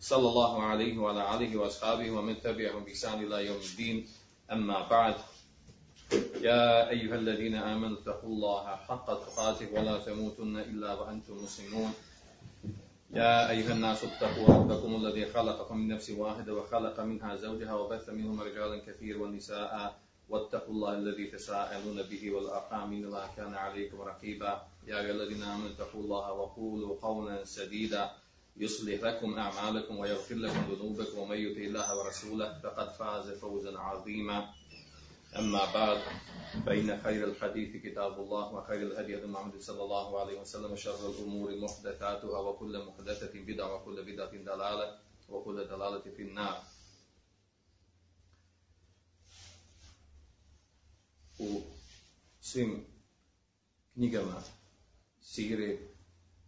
صلى الله عليه وعلى آله وأصحابه ومن تبعهم بإحسان إلى يوم الدين. أما بعد يا أيها الذين آمنوا اتقوا الله حق تقاته ولا تموتن إلا وأنتم مسلمون. يا أيها الناس اتقوا ربكم الذي خلقكم من نفس واحدة وخلق منها زوجها وبث منهما رجالا كثيرا والنساء واتقوا الله الذي تساءلون به والأرحام إن الله كان عليكم رقيبا. يا أيها الذين آمنوا اتقوا الله وقولوا قولا سديدا. يصلح لكم أعمالكم ويغفر لكم ذنوبكم ومن يطع الله ورسوله فقد فاز فوزا عظيما. أما بعد فإن خير الحديث كتاب الله وخير الهدي هدي محمد صلى الله عليه وسلم وشر الأمور محدثاتها وكل محدثة بدعة وكل بدعة دلالة وكل دلالة في النار. U svim knjigama sire,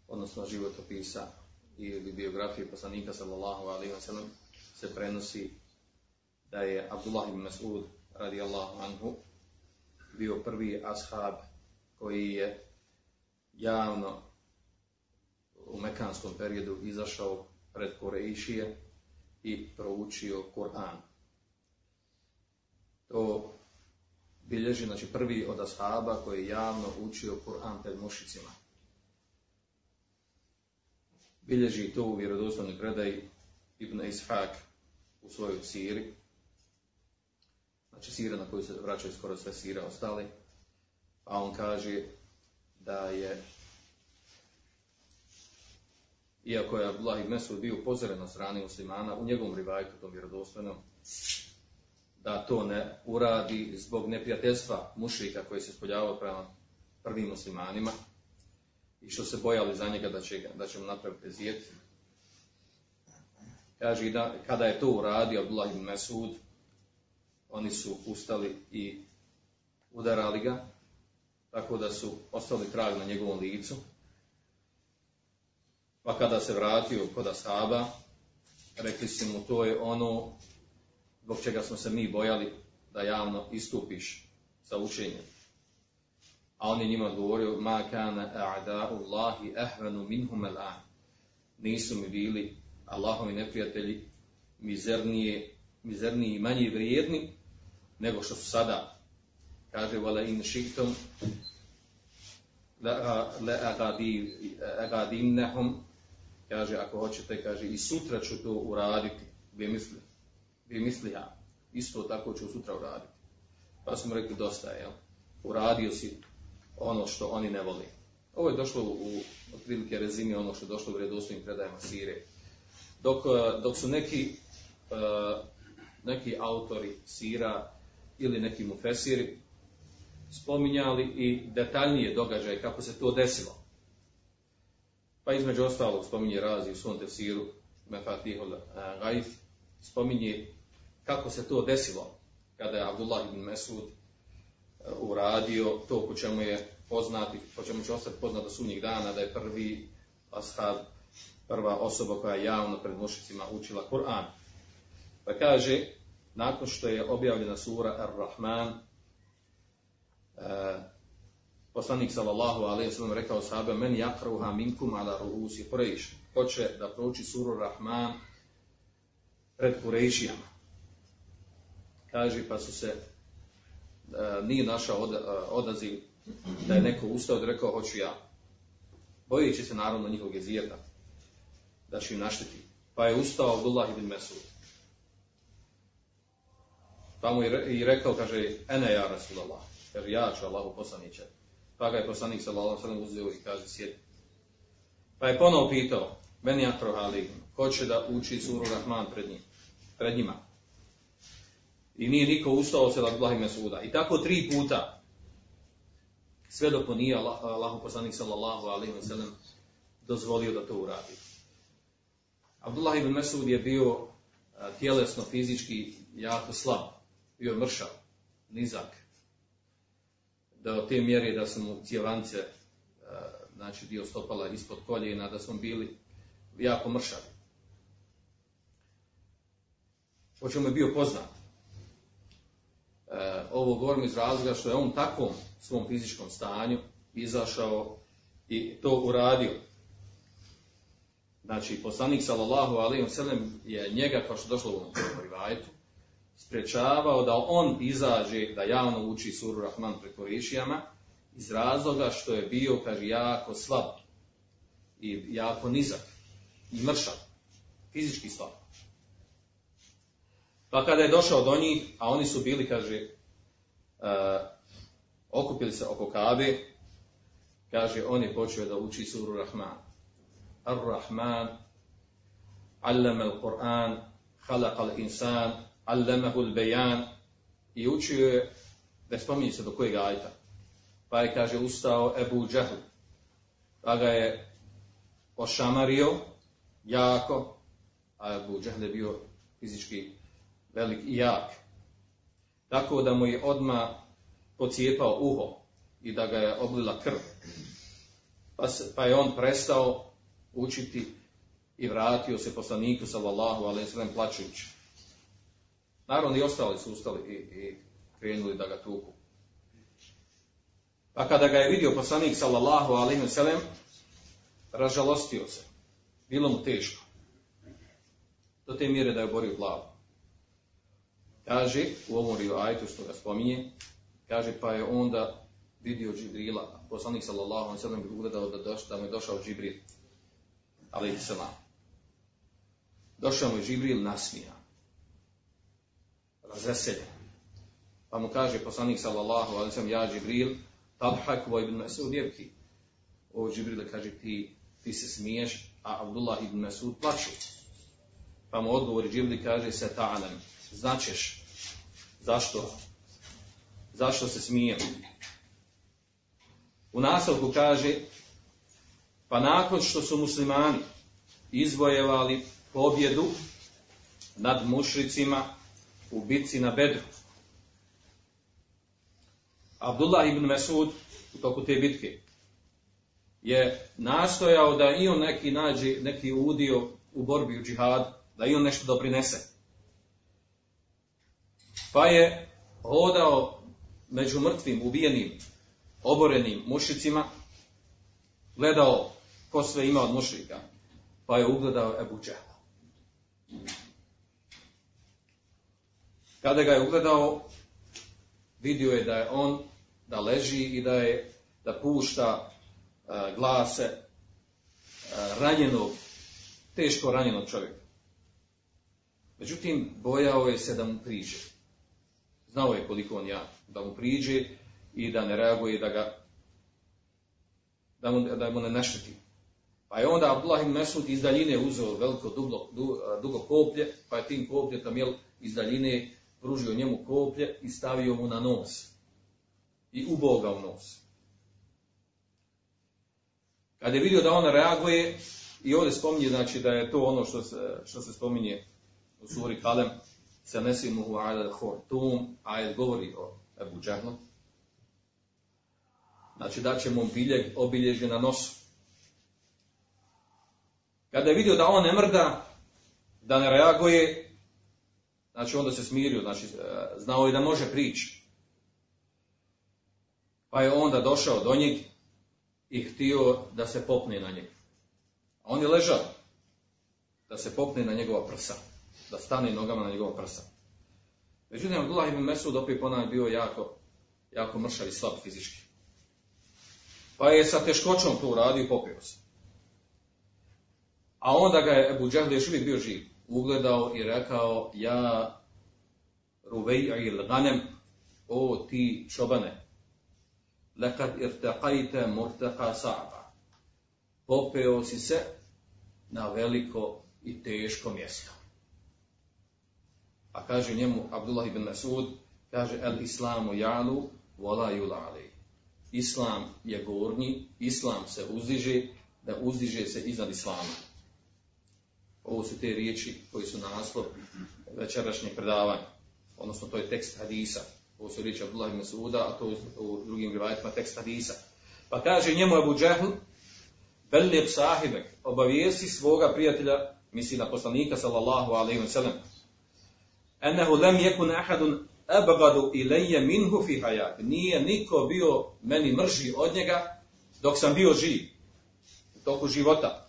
odnosno životopisa. Ili biografije poslanika sallallahu alaihi wa sallam se prenosi da je Abdullah ibn Mas'ud radijallahu anhu bio prvi ashab koji je javno u mekanskom periodu izašao pred Korejšije i proučio Kur'an. To bilježi, znači prvi od ashaba koji je javno učio Kur'an pred mušicima. Bilježi to u vjerodostojnoj predaji Ibn Ishaq u svojoj siri, znači sira na koju se vraćaju skoro sve sire ostali, a on kaže da je, iako je Abdullah ibn Mesud bio upozoren od strane muslimana, u njegovom rivajtu, tom vjerodostojnom, da to ne uradi zbog neprijateljstva mušrika koji se spoljavao prema prvim muslimanima i što se bojali za njega da će, da će mu napraviti zijet. Kaže da kada je to uradio Abdullah ibn Mesud, oni su ustali i udarali ga, tako da su ostali trag na njegovom licu. Pa kada se vratio kod Ashaba, rekli su mu to je ono zbog čega smo se mi bojali da javno istupiš sa učenjem. A on je njima odgovorio, ma kana a'da'u Allahi ahvanu minhum al'an. Nisu mi bili Allahovi neprijatelji mizernije, mizerniji i manje vrijedni nego što su sada. Kaže, wala in šiktom agadimnehum, kaže, ako hoćete, kaže, i sutra ću to uraditi, bi misli, bi misliha, isto tako ću sutra uraditi. Pa smo rekli, dosta je, jel? uradio si ono što oni ne voli. Ovo je došlo u otprilike rezime ono što je došlo u vredostojnim predajama Sire. Dok, dok su neki, neki autori Sira ili neki mufesiri spominjali i detaljnije događaje kako se to desilo. Pa između ostalog spominje razi u svom tefsiru Mefatihul Gaif, spominje kako se to desilo kada je Abdullah ibn Mesud uradio to po čemu je poznati, po čemu će ostati poznat do sunnjih dana, da je prvi ashab, prva osoba koja je javno pred mušicima učila Kur'an. Pa kaže, nakon što je objavljena sura Ar-Rahman, e, poslanik sallallahu alaihi sallam rekao sahabe, men jakruha minkum ala ruhusi Quraysh. Hoće da prouči suru Rahman pred Kurejšijama. Kaže, pa su se, e, nije našao od, e, odaziv da je neko ustao i rekao, hoću ja. Bojeći se naravno njihovog jezijeta, da će im našteti. Pa je ustao Abdullah ibn Mesud. Pa mu je i rekao, kaže, ene ja Rasulallah, kaže, ja ću Allahu poslaniće. Pa ga je poslanik sallallahu sallam uzeo i kaže, sjedi. Pa je ponovo pitao, meni akro haligim, ko će da uči suru Rahman pred, njim, pred njima. I nije niko ustao od Abdullah ibn Mesuda. I tako tri puta, sve dok mu nije Allah, Allahu poslanik sallallahu alaihi wa sallam dozvolio da to uradi. Abdullah ibn Mesud je bio tjelesno, fizički jako slab. Bio mršav, nizak. Do te mjere da su mu cjevance, znači dio stopala ispod koljena, da smo bili jako mršavi. Po čemu je bio poznat. E, ovo govorim iz razloga što je on takvom svom fizičkom stanju izašao i to uradio. Znači, poslanik sallallahu alaihi wa je njega, kao što došlo u ovom rivajtu, sprečavao da on izađe, da javno uči suru Rahman pred Korešijama, iz razloga što je bio, kaže, jako slab i jako nizak i mršav, fizički slab. Pa kada je došao do njih, a oni su bili, kaže, okupili se oko Kabe, kaže, on je počeo da uči suru Rahman. Ar-Rahman, allama al-Quran, khalaqa al-insan, allamahu al-bayan, i učio je, da spominje se do kojeg ajta. Pa je, kaže, ustao Ebu Džahl, pa ga je ošamario jako, a Ebu Džahl je bio fizički velik i jak. Tako da mu je odma pocijepao uho i da ga je oblila krv. Pa, se, pa je on prestao učiti i vratio se poslaniku sallallahu alejhi ve sellem plačujući. Naravno i ostali su ustali i, i krenuli da ga tuku. Pa kada ga je vidio poslanik sallallahu alejhi ve sellem ražalostio se. Bilo mu teško. Do te mjere da je oborio glavu. Kaže, u ovom rivajtu što ga spominje, kaže, pa je onda vidio Džibrila, poslanik sallallahu alaihi sallam bi ugledao da, doš, da mu je došao Džibril, alaihi sallam. Došao mu je Džibril nasmija, razveseljen. Pa mu kaže poslanik sallallahu alaihi sallam, ja Džibril, tabhak vo ibn Masud jevki. O Džibril kaže, ti, ti se smiješ, a Abdullah ibn Masud plaću. Pa mu odgovori Džibril kaže, se ta'alam, značeš zašto zašto se smijem u nastavku kaže pa nakon što su muslimani izvojevali pobjedu nad mušricima u bitci na Bedru Abdullah ibn Mesud u toku te bitke je nastojao da i on neki nađe neki udio u borbi u džihad, da i on nešto doprinese. Pa je hodao među mrtvim, ubijenim, oborenim mušicima, gledao ko sve ima od mušika, pa je ugledao Ebu Džehla. Kada ga je ugledao, vidio je da je on, da leži i da je, da pušta uh, glase uh, ranjenog, teško ranjenog čovjeka. Međutim, bojao je se da mu priđe. Znao je koliko on ja, da mu priđe i da ne reaguje, da ga da mu, da mu ne našteti. Pa je onda Abdullah ibn Mesud iz daljine uzeo veliko dugo, dugo koplje, pa je tim kopljetom jel, iz daljine pružio njemu koplje i stavio mu na nos. I ubao ga u nos. Kada je vidio da on reaguje, i ovdje spominje znači, da je to ono što se, što se spominje u suri Kalem, se nesimuhu ala hortum, ajet govori o Ebu. Znači da će mu biljeg obilježje na nosu. Kada je vidio da on ne mrda, da ne reaguje, znači onda se smirio, znači znao je da može prići. Pa je onda došao do njeg i htio da se popne na njeg. A on je ležao da se popne na njegova prsa da stane nogama na njegov prsa. Međutim, Abdullah ibn Mesud opet ponavljaj bio jako, jako mršav i slab fizički. Pa je sa teškoćom to uradio i popio se. A onda ga je Ebu Džahl još uvijek bio živ. Ugledao i rekao, ja ruvej il ganem, o ti čobane, lekad irtaqajte murtaqa sa'ba. Popeo si se na veliko i teško mjesto. A kaže njemu Abdullah ibn Masud, kaže el islamu jalu, vola julali. Islam je gornji, islam se uzdiže, da uzdiže se iznad islama. Ovo su te riječi koji su naslov večerašnjeg predavanja. Odnosno, to je tekst hadisa. Ovo su riječi Abdullah ibn Suda, a to u drugim rivajetima tekst hadisa. Pa kaže njemu Abu Džehl, Bellijeb sahibek, obavijesti svoga prijatelja, misli na poslanika sallallahu alaihi wa sallam, ennehu lem jekun ahadun abgadu ilaje minhu fi hayat. Nije niko bio meni mrži od njega dok sam bio živ. U toku života.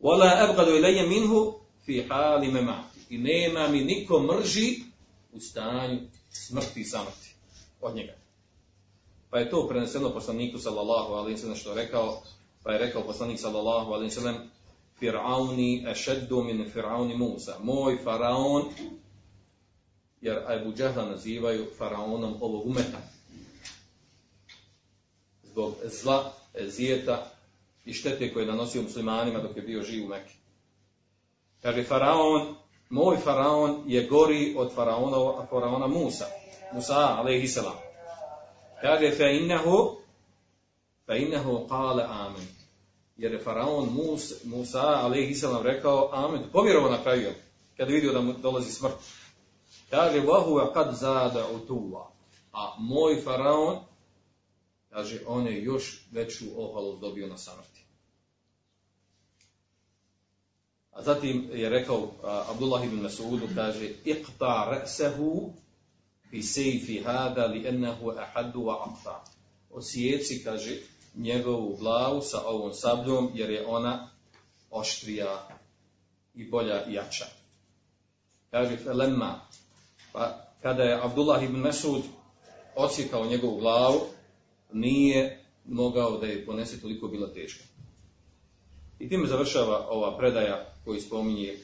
Wala abgadu ilaje minhu fi hali memati. I nema mi niko mrži u stanju smrti i samrti od njega. Pa je to preneseno poslaniku sallallahu alaihi sallam što je rekao, pa je rekao poslanik sallallahu alaihi sallam Fir'auni ešeddu min Fir'auni Musa. Moj faraon, jer Abu Džahla nazivaju faraonom ovog umeta. Zbog zla, zijeta i štete koje je nanosio muslimanima dok je bio živ u Mekke. Kaže, faraon, moj faraon je gori od faraona, faraona Musa. Musa, alaihi salam. Kaže, fe innehu, fe innehu kale amin. Jer je faraon Musa, Musa salam, rekao amin. Povjerovo na kraju, kada vidio da mu dolazi smrt. Kaže, vahu je kad zada utuva. A moj faraon, kaže, on je još veću ohalost dobio na samrti. A zatim je rekao uh, Abdullah ibn Mas'udu, kaže, iqta ra'sehu bi sejfi hada li ennehu ahadu wa aqta. Osjeci, kaže, njegovu glavu sa ovom sabljom, jer je ona oštrija i bolja i jača. Kaže, felemma, pa kada je Abdullah ibn Mas'ud osjekao njegovu glavu, nije mogao da je ponese toliko bila teška. I time završava ova predaja koji spominje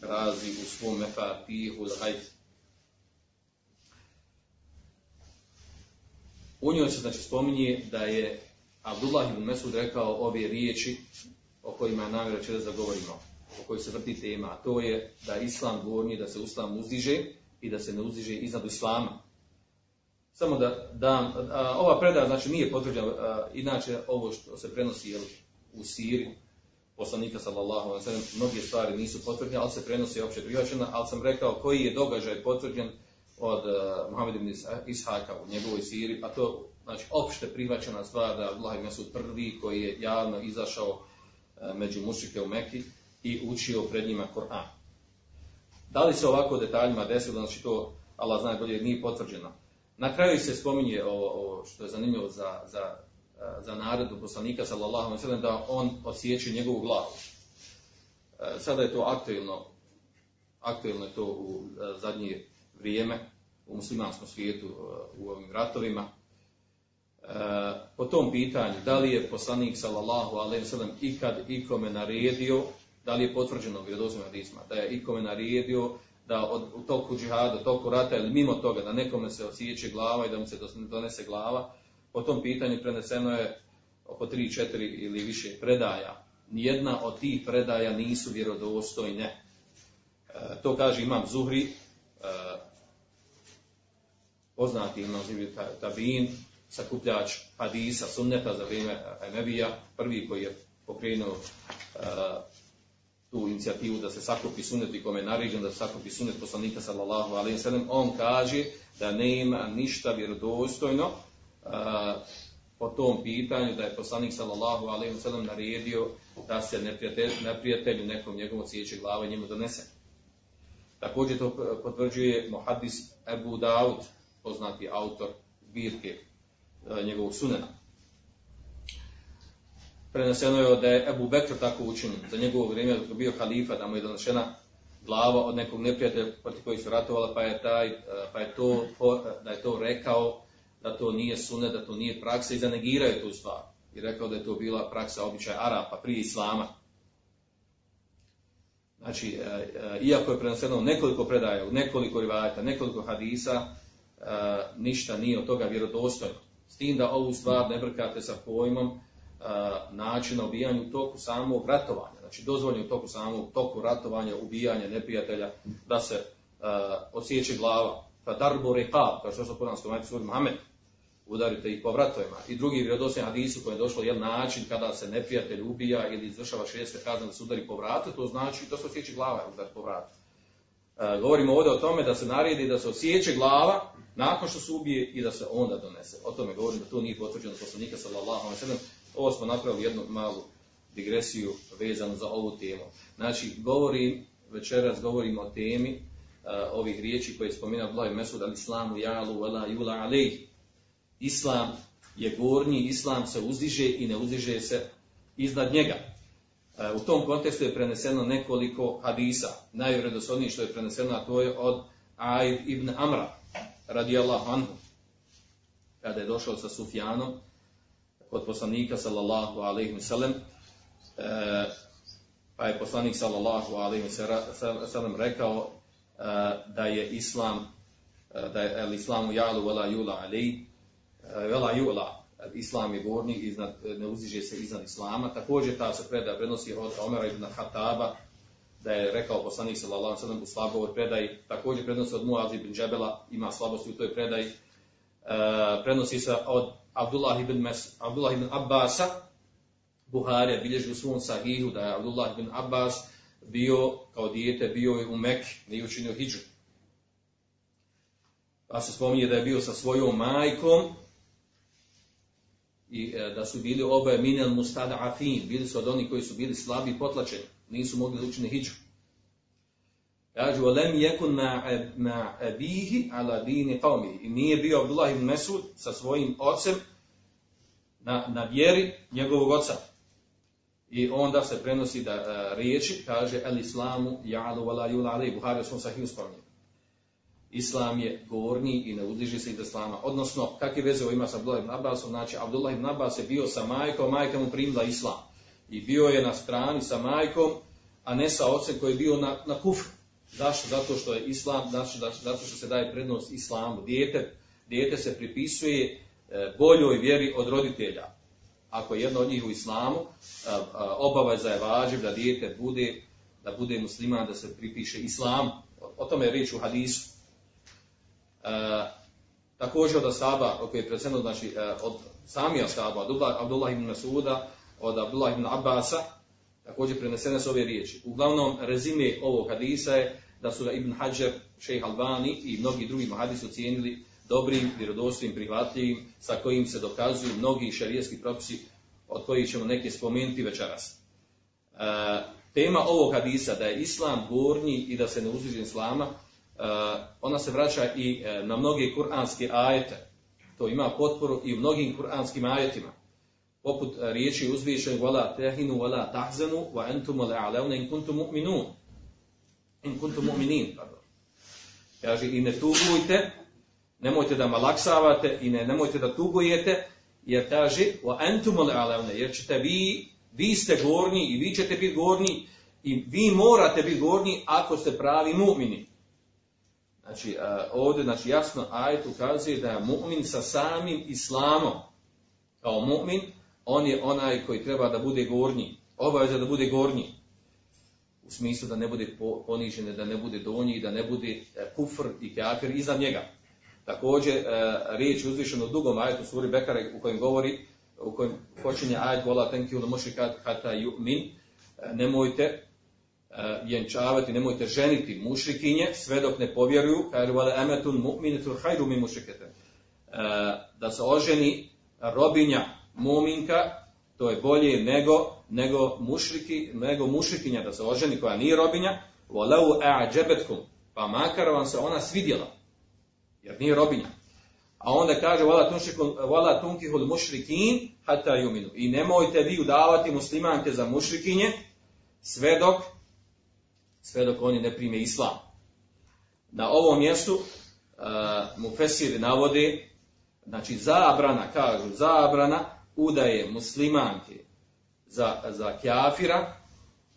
razi u svom mefatihu l'hajf. U njoj se znači spominje da je Abdullah ibn Mesud rekao ove riječi o kojima je namjera da govorimo, o kojoj se vrti tema, a to je da Islam govorni, da se Islam uzdiže i da se ne uzdiže iznad Islama. Samo da dam, a, ova predaja znači nije potvrđena, inače ovo što se prenosi jel, u Siri, poslanika sallallahu alejhi ve sellem mnoge stvari nisu potvrđene, ali se prenosi opće prihvaćeno, ali sam rekao koji je događaj potvrđen od uh, Muhammed ibn Ishaka u njegovoj siri, a to znači opšte prihvaćena stvar da Abdullah ibn Mas'ud prvi koji je javno izašao uh, među mušike u Mekki i učio pred njima Kur'an. Da li se ovako detaljima desilo, znači to Allah zna bolje nije potvrđeno. Na kraju se spominje ovo, što je zanimljivo za, za za naredbu poslanika sallallahu alejhi da on osjeća njegovu glavu. Sada je to aktuelno aktuelno je to u zadnje vrijeme u muslimanskom svijetu u ovim ratovima. Po tom pitanju, da li je poslanik sallallahu alejhi ve ikad ikome naredio, da li je potvrđeno u vjerodostojnim hadisima, da je ikome naredio da od, u toku džihada, toku rata ili mimo toga da nekome se osjeće glava i da mu se donese glava, po tom pitanju preneseno je oko 3-4 ili više predaja. Nijedna od tih predaja nisu vjerodostojne. E, to kaže imam Zuhri, e, poznati imam Zuhri Tabin, sakupljač hadisa, sunneta za vrijeme Emebija, prvi koji je pokrenuo e, tu inicijativu da se sakupi sunnet i kome je naređen da se sakupi sunnet poslanika sallallahu alaihi sallam, on kaže da nema ništa vjerodostojno po tom pitanju da je poslanik sallallahu alejhi ve sellem naredio da se neprijatelj, neprijatelju nekom njegovom cijeće glave njemu donese. Također to potvrđuje muhaddis Abu Daud, poznati autor zbirke njegovog sunena. Preneseno je da je Abu Bekr tako učinio za njegovo vrijeme dok je bio halifa da mu je donešena glava od nekog neprijatelja protiv kojih su ratovala pa je taj pa je to da je to rekao da to nije sunet, da to nije praksa i da negiraju tu stvar. I rekao da je to bila praksa običaja Arapa prije Islama. Znači, e, e, iako je prenoseno nekoliko predaja, nekoliko rivajata, nekoliko hadisa, e, ništa nije od toga vjerodostojno. S tim da ovu stvar ne brkate sa pojmom načina ubijanja u toku samog ratovanja. Znači, dozvoljeno u toku samog toku ratovanja, ubijanja neprijatelja, da se osjeće glava. Pa darbo rekab, kao što podam spomenuti suri Muhammed, udarite ih po vratovima. I drugi vjerodostojni hadisu koji je došlo jedan način kada se neprijatelj ubija ili izvršava šeste kazne da se udari po vratu, to znači da se osjeći glava udar po vratu. E, govorimo ovdje o tome da se naredi da se osjeće glava nakon što se ubije i da se onda donese. O tome govorim da to nije potvrđeno poslanika sallallahu alejhi ve Ovo smo napravili jednu malu digresiju vezanu za ovu temu. Znači, govorim, večeras govorim o temi uh, ovih riječi koje je spominao Abdullah Mesud al islamu jalu wala yula alejh. Islam je gornji, islam se uzdiže i ne uzdiže se iznad njega. Uh, u tom kontekstu je preneseno nekoliko hadisa. Najvredosodniji što je preneseno, a to je od Aid ibn Amra, radijallahu anhu, kada je došao sa Sufjanom, kod poslanika sallallahu alaihi sallam, E, pa je poslanik sallallahu alejhi ve sellem rekao e, da je islam e, da je islamu jalu wala yula alej wala yula islam je gornji iznad ne uziže se iznad islama. Također ta se predaja prenosi od Omera ibn Hataba da je rekao poslanik sallallahu alejhi u slaboj predaji. Također prenosi od Muaz ibn Džebela ima slabosti u toj predaji. Prenosi se od Abdullah ibn Mes Abdullah ibn Abbasa. Buharija bilježi u svom sahihu da je Abdullah bin Abbas bio kao dijete, bio je u Mek, nije učinio hijđu. Pa se spominje da je bio sa svojom majkom i e, da su bili oboje minel mustada afin, bili su od onih koji su bili slabi i potlačeni, nisu mogli da učine hijđu. Kažu, lem jekun ma abihi ala dini qavmi. I nije bio Abdullah ibn Mesud sa svojim ocem na, na vjeri njegovog oca. I onda se prenosi da uh, riječi, kaže el islamu ja'lu wa la yula alej, Buhari u svom sahiju spominje. Islam je gornji i ne udiži se iz islama. Odnosno, kakve veze ima sa Abdullah ibn Abbasom? Znači, Abdullah ibn Abbas je bio sa majkom, majka mu primila islam. I bio je na strani sa majkom, a ne sa ocem koji je bio na, na kufru. Zašto? Zato što je islam, znači, zato što se daje prednost islamu. Dijete, dijete se pripisuje e, boljoj vjeri od roditelja ako je jedno od njih u islamu, obaveza je važiv da dijete bude, da bude musliman, da se pripiše islam. O tome je riječ u hadisu. E, također od Asaba, o kojoj je predsjedno, znači e, od sami Asaba, od Abdullah ibn Masuda, od Abdullah ibn Abbasa, također prenesene su ove riječi. Uglavnom, rezime ovog hadisa je da su da Ibn Hajar, šejh Albani i mnogi drugi hadisi ocijenili dobrim, vjerodostojnim, prihvatljivim, sa kojim se dokazuju mnogi šarijetski propisi od kojih ćemo neke spomenuti večeras. E, tema ovog hadisa da je islam gornji i da se ne uzviđe islama, ona se vraća i e, na mnoge kuranske ajete. To ima potporu i u mnogim kuranskim ajetima. Poput riječi uzvišenog wala tehinu wala tahzanu wa entum ale'aleune in kuntum mu'minun. In kuntum mu'minin, pardon. Kaže, i ne tugujte, nemojte da malaksavate i ne, nemojte da tugujete, jer kaže wa antum al jer ćete vi vi ste gorni i vi ćete biti gorni i vi morate biti gorni ako ste pravi mu'mini. Znači, ovdje znači, jasno ajet ukazuje da je mu'min sa samim islamom kao mu'min, on je onaj koji treba da bude gornji. Obaveza da bude gornji. U smislu da ne bude ponižen, da ne bude donji, da ne bude e, kufr i kafir iza njega. Također, e, riječ uzvišeno u dugom ajetu suri Bekare u kojem govori, u kojem počinje ajet vola tenki ulu mušrikat hata e, nemojte e, vjenčavati, nemojte ženiti mušrikinje sve dok ne povjeruju, kaže vola emetun mu'minetu hajru mi mušrikete. Da se oženi robinja muminka, to je bolje nego, nego, mušriki, nego mušrikinja da se oženi koja nije robinja, pa makar vam se ona svidjela jer nije robinja. A onda kaže wala tunkihul mušrikin hatta yuminu. I nemojte vi udavati muslimanke za mušrikinje sve dok sve dok oni ne prime islam. Na ovom mjestu uh, mu Fesir navode znači zabrana, kažu zabrana udaje muslimanke za, za kjafira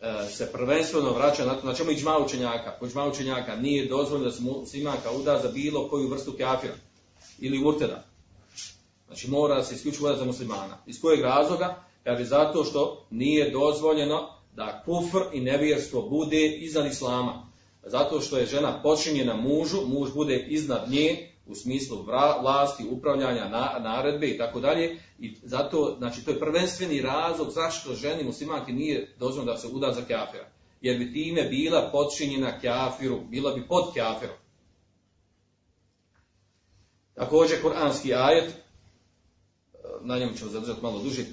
E, se prvenstveno vraća na to, na čemu iđma učenjaka. Po iđma učenjaka nije dozvoljeno da se muslimanka uda za bilo koju vrstu kafira ili urteda. Znači mora se isključivo za muslimana. Iz kojeg razloga? Kaže zato što nije dozvoljeno da kufr i nevjerstvo bude iznad islama. Zato što je žena počinjena mužu, muž bude iznad nje, u smislu vlasti, upravljanja, na- naredbe i tako dalje. I zato, znači, to je prvenstveni razlog zašto ženi muslimanki nije dozvoljeno da se uda za kafira. Jer bi time bila podčinjena kafiru, bila bi pod kafirom. Također, kuranski ajet, na njemu ćemo zadržati malo duže, e,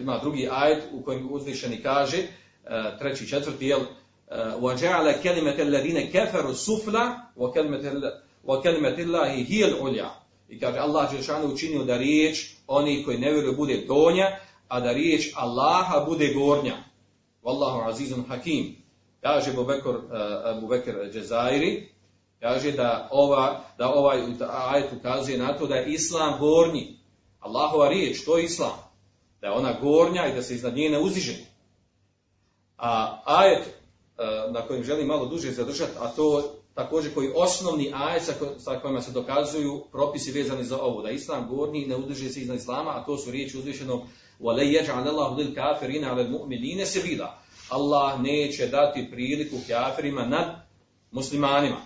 ima drugi ajet u kojem uzvišeni kaže, treći i četvrti, jel, وَجَعَلَ كَلِمَةَ الَّذِينَ كَفَرُوا سُفْلَ وَكَلِمَةِ اللَّهِ هِيَ الْعُلْيَا I kaže Allah Đelšanu učinio da riječ oni koji ne vjeruju bude donja, a da riječ Allaha bude gornja. Wallahu azizun hakim. Kaže Bubekr, uh, Bubekr Džezairi, kaže da, ova, da ovaj ajet ukazuje na to da je Islam gornji. Allahova riječ, to je Islam. Da je ona gornja i da se iznad nje ne uziže. A ajet uh, na kojem želim malo duže zadržati, a to također koji osnovni ajet sa, ko, sa kojima se dokazuju propisi vezani za ovo, da je Islam gornji ne udiže se iznad Islama, a to su riječi uzvišenog وَلَيْ يَجْعَلَ اللَّهُ لِلْكَافِرِينَ عَلَى الْمُؤْمِنِينَ سَبِيلًا Allah neće dati priliku kafirima nad muslimanima.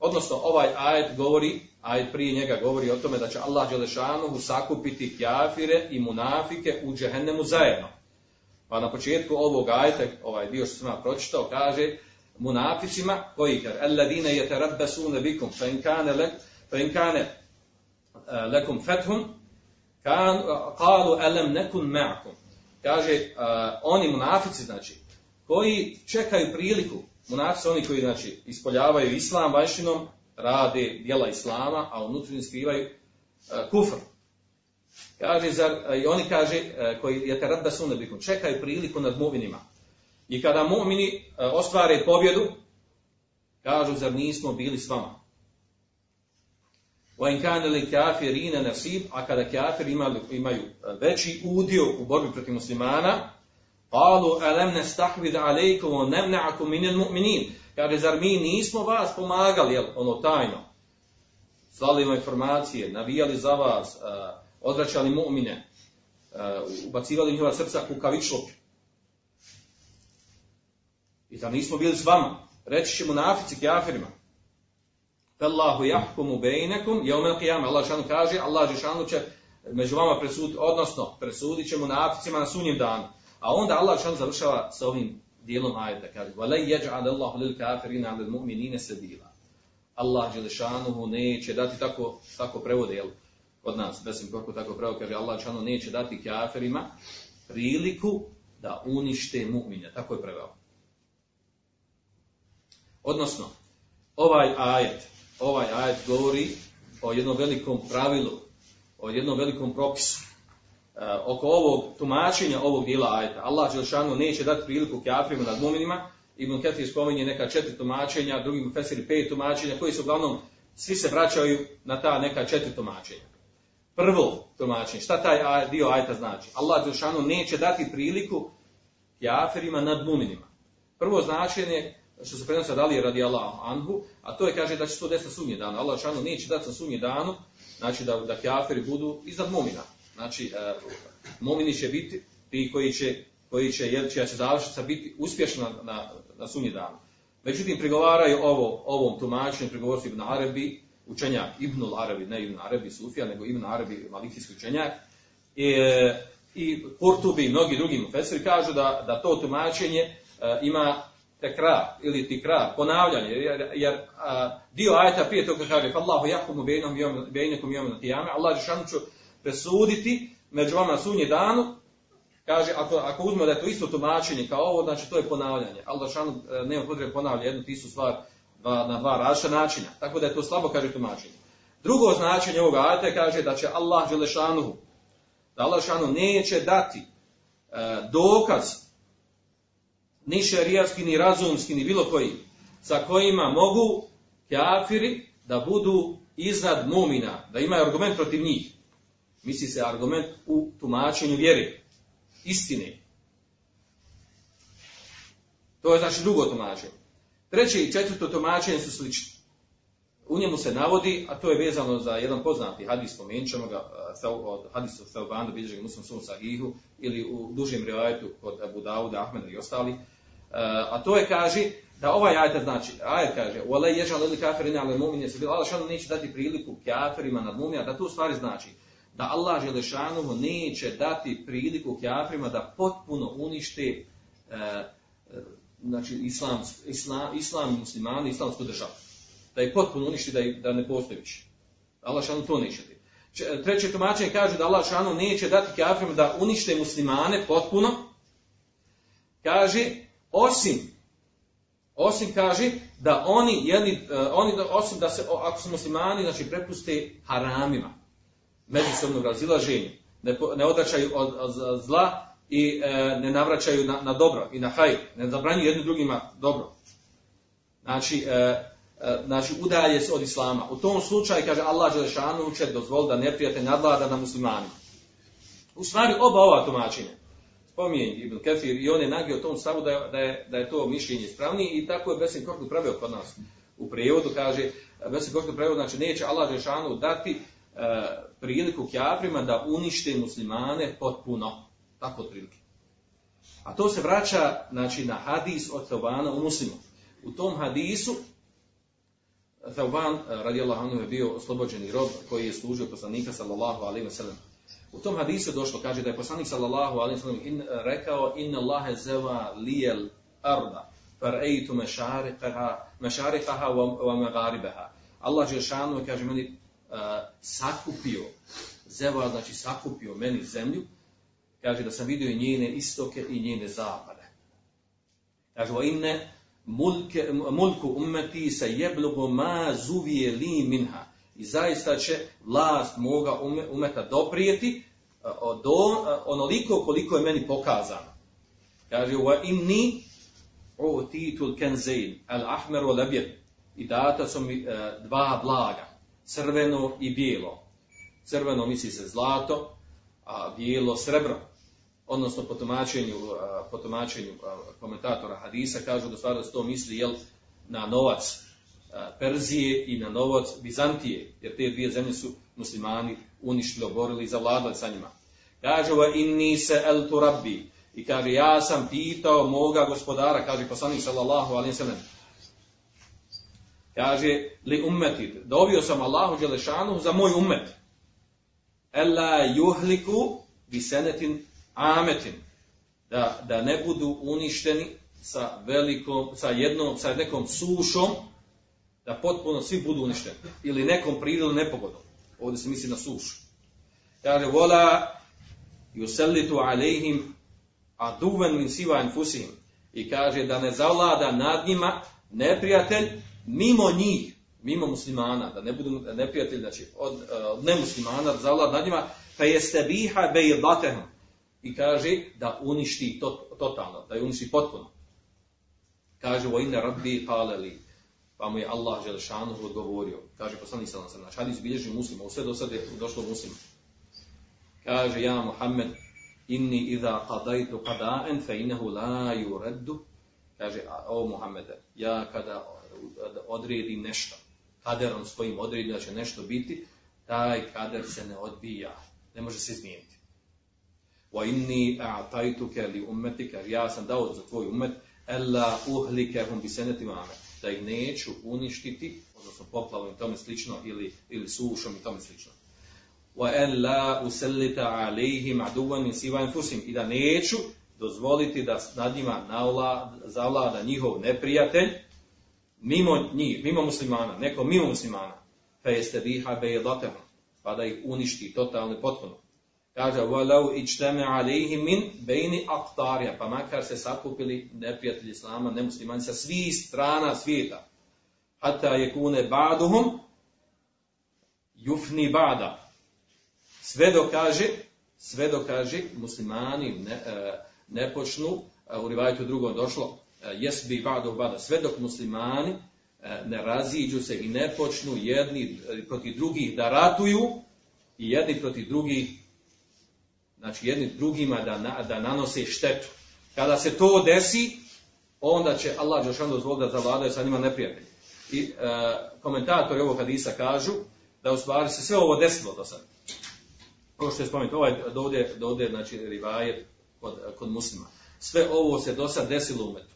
Odnosno, ovaj ajet govori, ajet prije njega govori o tome da će Allah Đelešanuhu sakupiti kafire i munafike u džehennemu zajedno. Pa na početku ovog ajeta, ovaj dio što sam pročitao, kaže munaficima koji kaže alladine yatarabbasuna bikum fa in kana lak fa kana fathun kan qalu alam nakun ma'akum. Kaže uh, oni munafici znači koji čekaju priliku munafici oni koji znači ispoljavaju islam vanjštinom rade djela islama a unutra skrivaju uh, kufr kaže zar i oni kaže uh, koji je tarabbasuna bikum čekaju priliku nad mu'minima i kada mu'mini ostvare pobjedu, kažu, zar nismo bili s vama? وَإِنْ كَانَ لِكَافِرِينَ نَصِيب A kada kafiri imaju, imaju veći udio u borbi protiv muslimana, قَالُوا أَلَمْ نَسْتَحْوِدْ عَلَيْكُمْ وَنَمْنَعَكُمْ مِنَ الْمُؤْمِنِينَ Kaže, zar mi nismo vas pomagali, jel, ono tajno, slali vam informacije, navijali za vas, odvraćali mu'mine, ubacivali njihova srca kukavičloke, I da nismo bili s vama. Reći ćemo nafici kafirima. Allahu jahkumu bejnekum, je umel qiyama. Allah šanu kaže, Allah šanu će među vama presuditi, odnosno presudit ćemo naficima na sunjem danu. A onda Allah šanu završava sa ovim dijelom ajeta. Kaže, وَلَيْ يَجْعَدَ اللَّهُ لِلْكَافِرِينَ عَلَى الْمُؤْمِنِينَ سَبِيلًا Allah Đelešanuhu neće dati tako, tako prevode, jel, Kod nas, besim kako tako prevode, kaže Allah Đelešanuhu neće dati kafirima priliku da unište mu'mine. Tako je preveo. Odnosno, ovaj ajet, ovaj ajet govori o jednom velikom pravilu, o jednom velikom propisu. E, oko ovog tumačenja ovog dijela ajeta, Allah Đelšanu neće dati priliku kafirima nad muminima, Ibn Ketir spominje neka četiri tumačenja, drugi fesiri pet tumačenja, koji su uglavnom, svi se vraćaju na ta neka četiri tumačenja. Prvo tumačenje, šta taj dio ajeta znači? Allah Đelšanu neće dati priliku kafirima nad muminima. Prvo značenje što se prenosi od Alije radi Allah anhu, a to je kaže da će to desiti na sunje danu. Allah šanu neće dati na sunje danu, znači da, da kafiri budu iznad mumina. Znači, e, mumini će biti ti koji će, koji će, jer će, će završiti biti uspješni na, na, na sunje danu. Međutim, prigovaraju ovo, ovom tumačenju, prigovor Ibn Arabi, učenjak Ibn Arabi, ne Ibn Arabi Sufija, nego Ibn Arabi malikijski učenjak, i, i Kurtubi i mnogi drugi mufesiri kažu da, da to tumačenje e, ima tekrar ili tikrar, ponavljanje, jer, jer dio ajeta prije toga kaže Allahu bainahum bainakum yawm al-qiyamah Allah džeshanu će presuditi među vama sunje danu kaže ako ako uzmemo da je to isto tumačenje kao ovo znači to je ponavljanje. Allah džeshanu e, nema potrebe ponavlja jednu istu stvar dva, na dva različita načina tako da je to slabo kaže tumačenje drugo značenje ovog ajeta kaže da će Allah dželešanu da Allah dželešanu neće dati e, dokaz ni šerijatski, ni razumski, ni bilo koji, sa kojima mogu kafiri da budu iznad mumina, da imaju argument protiv njih. Misli se argument u tumačenju vjere, istine. To je znači drugo tumačenje. Treće i četvrto tumačenje su slični. U njemu se navodi, a to je vezano za jedan poznati hadis, spomenut ćemo ga, od hadisa Feubanda, bilježi ga muslim svom sahihu, ili u dužem rivajetu kod Abu Dauda, Ahmeda i ostali, a to je, kaže, da ovaj ajet znači, ajet kaže, alej ježal ili kafirina ali mu'mine se bilo, Allah šanu neće dati priliku kafirima nad mu'mina, da to stvari znači da Allah Želešanuhu neće dati priliku kafirima da potpuno unište e, znači islam, islam, islam muslimani, islamsku državu. Da je potpuno uništi, da, da ne postoji više. Allah šanu to neće dati. Treće tumačenje kaže da Allah šanu neće dati kafirima da unište muslimane potpuno. Kaže, osim osim kaže da oni jedni, oni osim da se ako su muslimani znači prepuste haramima međusobnog razilaženja ne, ne odračaju od, od zla i e, ne navraćaju na, na dobro i na haj, ne zabranjuju jednim drugima dobro. Znači, e, e, znači udalje se od islama. U tom slučaju, kaže Allah Đelešanu, će dozvoli da neprijatelj nadlada na muslimanima. U stvari, oba ova tumačenja, spominje Ibn Kefir i on je nagio tom stavu da je, da je, da je to mišljenje ispravnije i tako je Besin Korkut pravio kod nas. U prijevodu kaže, Besin Korkut znači neće Allah Đelešanu dati e, priliku kjafrima da unište muslimane potpuno. Tako otprilike. A to se vraća znači, na hadis od Thaubana u muslimu. U tom hadisu Thauban eh, radijallahu anhu je bio oslobođeni rob koji je služio poslanika sallallahu alaihi wa sallam. U tom hadisu došlo, kaže da je poslanik sallallahu alaihi wa sallam in, rekao inna Allahe zeva lijel arda farejtu mešarikaha wa megaribeha. Allah Žešanu kaže meni uh, sakupio, zeva znači sakupio meni zemlju kaže da sam vidio i njene istoke i njene zapade. Kaže, o inne mulke, mulku ummeti se jeblugu ma zuvije li minha. I zaista će vlast moga umeta doprijeti do onoliko koliko je meni pokazano. Kaže, o inni o titul kenzein, al ahmer lebjet. I data su mi e, dva blaga, crveno i bijelo. Crveno misli se zlato, a bijelo srebro odnosno po tumačenju, po tumačenju komentatora hadisa, kažu da stvarno to misli jel, na novac Perzije i na novac Bizantije, jer te dvije zemlje su muslimani uništili, oborili i zavladali sa njima. Kaže, va inni se el tu rabbi. I kaže, ja sam pitao moga gospodara, kaže poslanik sallallahu alaihi sallam. Kaže, li ummeti, dobio sam Allahu Đelešanu za moj ummet. Ella juhliku bi senetin ametin, da, da ne budu uništeni sa velikom, sa jednom, sa nekom sušom, da potpuno svi budu uništeni. Ili nekom prirodnom nepogodom. Ovdje se misli na sušu. Kaže, vola yusellitu alejhim aduven min siva enfusihim. I kaže da ne zavlada nad njima neprijatelj mimo njih, mimo muslimana, da ne budu neprijatelji, znači od, od nemuslimana, da zavlada nad njima, pa jeste biha bejdatehom, i kaže da uništi to, totalno, da je uništi potpuno. Kaže, o inne rabbi paleli, pa mu je Allah Želešanu odgovorio. Kaže, poslani sallam sallam, znači hadis bilježi muslima, u sve do sada je došlo muslima. Kaže, ja Muhammed, inni idha qadajtu qada'en, fe innehu la yureddu. Kaže, o Muhammede, ja kada odredim nešto, kaderom svojim odredim da će nešto biti, taj kader se ne odbija, ne može se izmijeniti. Wa inni a'tajtuke li ummetika, ja sam dao za tvoj umet, ella uhlikehum bi senetima ame, da ih neću uništiti, odnosno poplavom i tome slično, ili, ili sušom i tome slično. Wa ella usellita alejhim aduvan min siva enfusim, i da neću dozvoliti da nad njima naula, zavlada njihov neprijatelj, mimo njih, mimo muslimana, neko mimo muslimana, fe jeste biha pa da ih uništi totalno potpuno. Kaže, walau ičteme alihi min bejni aktarija, pa makar se sakupili neprijatelji islama, nemuslimani sa svih strana svijeta. Je kune baduhum, jufni bada. Sve dokaže, sve dokaže, muslimani ne, e, ne počnu, u rivajtu drugom došlo, e, jes bi badu bada, sve dok muslimani e, ne raziđu se i ne počnu jedni protiv drugih da ratuju i jedni protiv drugih znači jedni drugima da, da nanose štetu. Kada se to desi, onda će Allah Đelšanu dozvoliti da zavladaju sa njima neprijatelji. I e, komentatori ovog hadisa kažu da u stvari se sve ovo desilo do sada. Ovo što je spomenuto, ovaj dovde, dovde znači, rivajet kod, kod muslima. Sve ovo se do sada desilo u metu.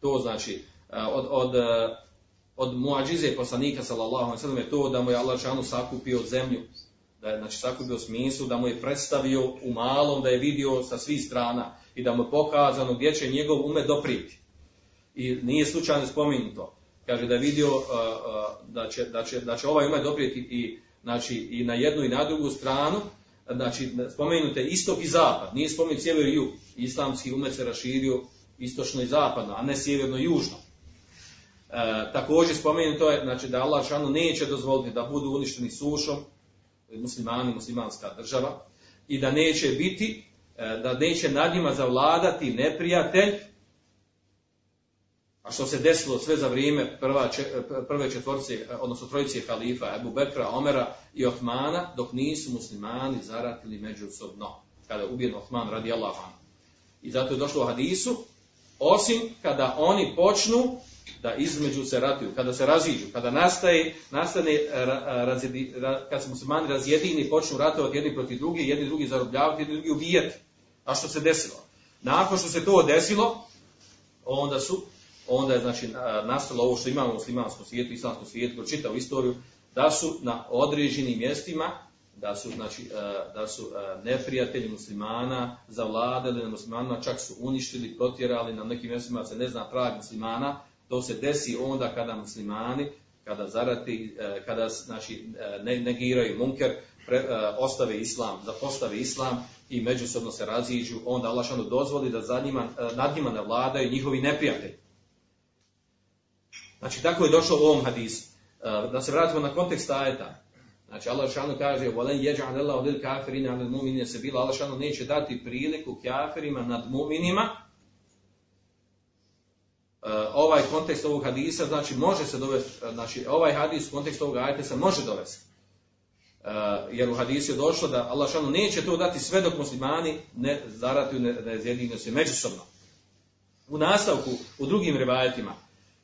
To znači, od, od, od muadžize poslanika sallallahu alejhi ve sellem je to da mu je Allah šanu sakupio zemlju, da je znači sakupio smislu, da mu je predstavio u malom, da je vidio sa svih strana i da mu je pokazano gdje će njegov umet doprijeti. I nije slučajno spomenuto. Kaže da je vidio uh, uh, da, će, da, će, da će ovaj umet doprijeti i, znači, i na jednu i na drugu stranu, znači spomenute istok i zapad, nije spomenut sjever i jug. Islamski umet se raširio istočno i zapadno, a ne sjeverno i južno. E, također spomenuto je znači, da Allah šanu neće dozvoliti da budu uništeni sušom muslimani, muslimanska država i da neće biti, e, da neće nad njima zavladati neprijatelj a što se desilo sve za vrijeme prva, prve četvorce, odnosno trojice halifa, Ebu Bekra, Omera i Osmana, dok nisu muslimani zaratili međusobno, kada je ubijen Osman radi Allahan. I zato je došlo u hadisu, osim kada oni počnu da između se ratuju, kada se raziđu, kada nastaje, nastane, razjedi, kad se muslimani razjedini, počnu ratovati jedni protiv drugi, jedni drugi zarobljavati, jedni drugi ubijati. A što se desilo? Nakon što se to desilo, onda su onda je znači nastalo ovo što imamo u muslimanskom svijetu, islamskom svijetu, ko čitao istoriju, da su na određenim mjestima, da su, znači, da su neprijatelji muslimana zavladali na muslimanima, čak su uništili, protjerali, na nekim mjestima se ne zna trag muslimana, to se desi onda kada muslimani, kada zarati, e, kada znači, e, ne, negiraju munker, pre, e, ostave islam, da postave islam i međusobno se raziđu, onda Allah šanu dozvoli da za njima, nad njima ne vladaju njihovi neprijatelji. Znači, tako je došlo u ovom hadisu. Da se vratimo na kontekst ajeta. Znači, Allah šanu kaže, volen jeđa anela odil kafirina anel mu'minine se bila, Allah šanu neće dati priliku kafirima nad mu'minima, Ovaj kontekst ovog hadisa, znači, može se dovesti, znači, ovaj hadis u kontekstu ovog ajeta se može dovesti. Jer u hadisu je došlo da Allah šanu neće to dati sve dok muslimani ne zaratuju, ne, ne zjedinju se međusobno. U nastavku, u drugim rivajetima,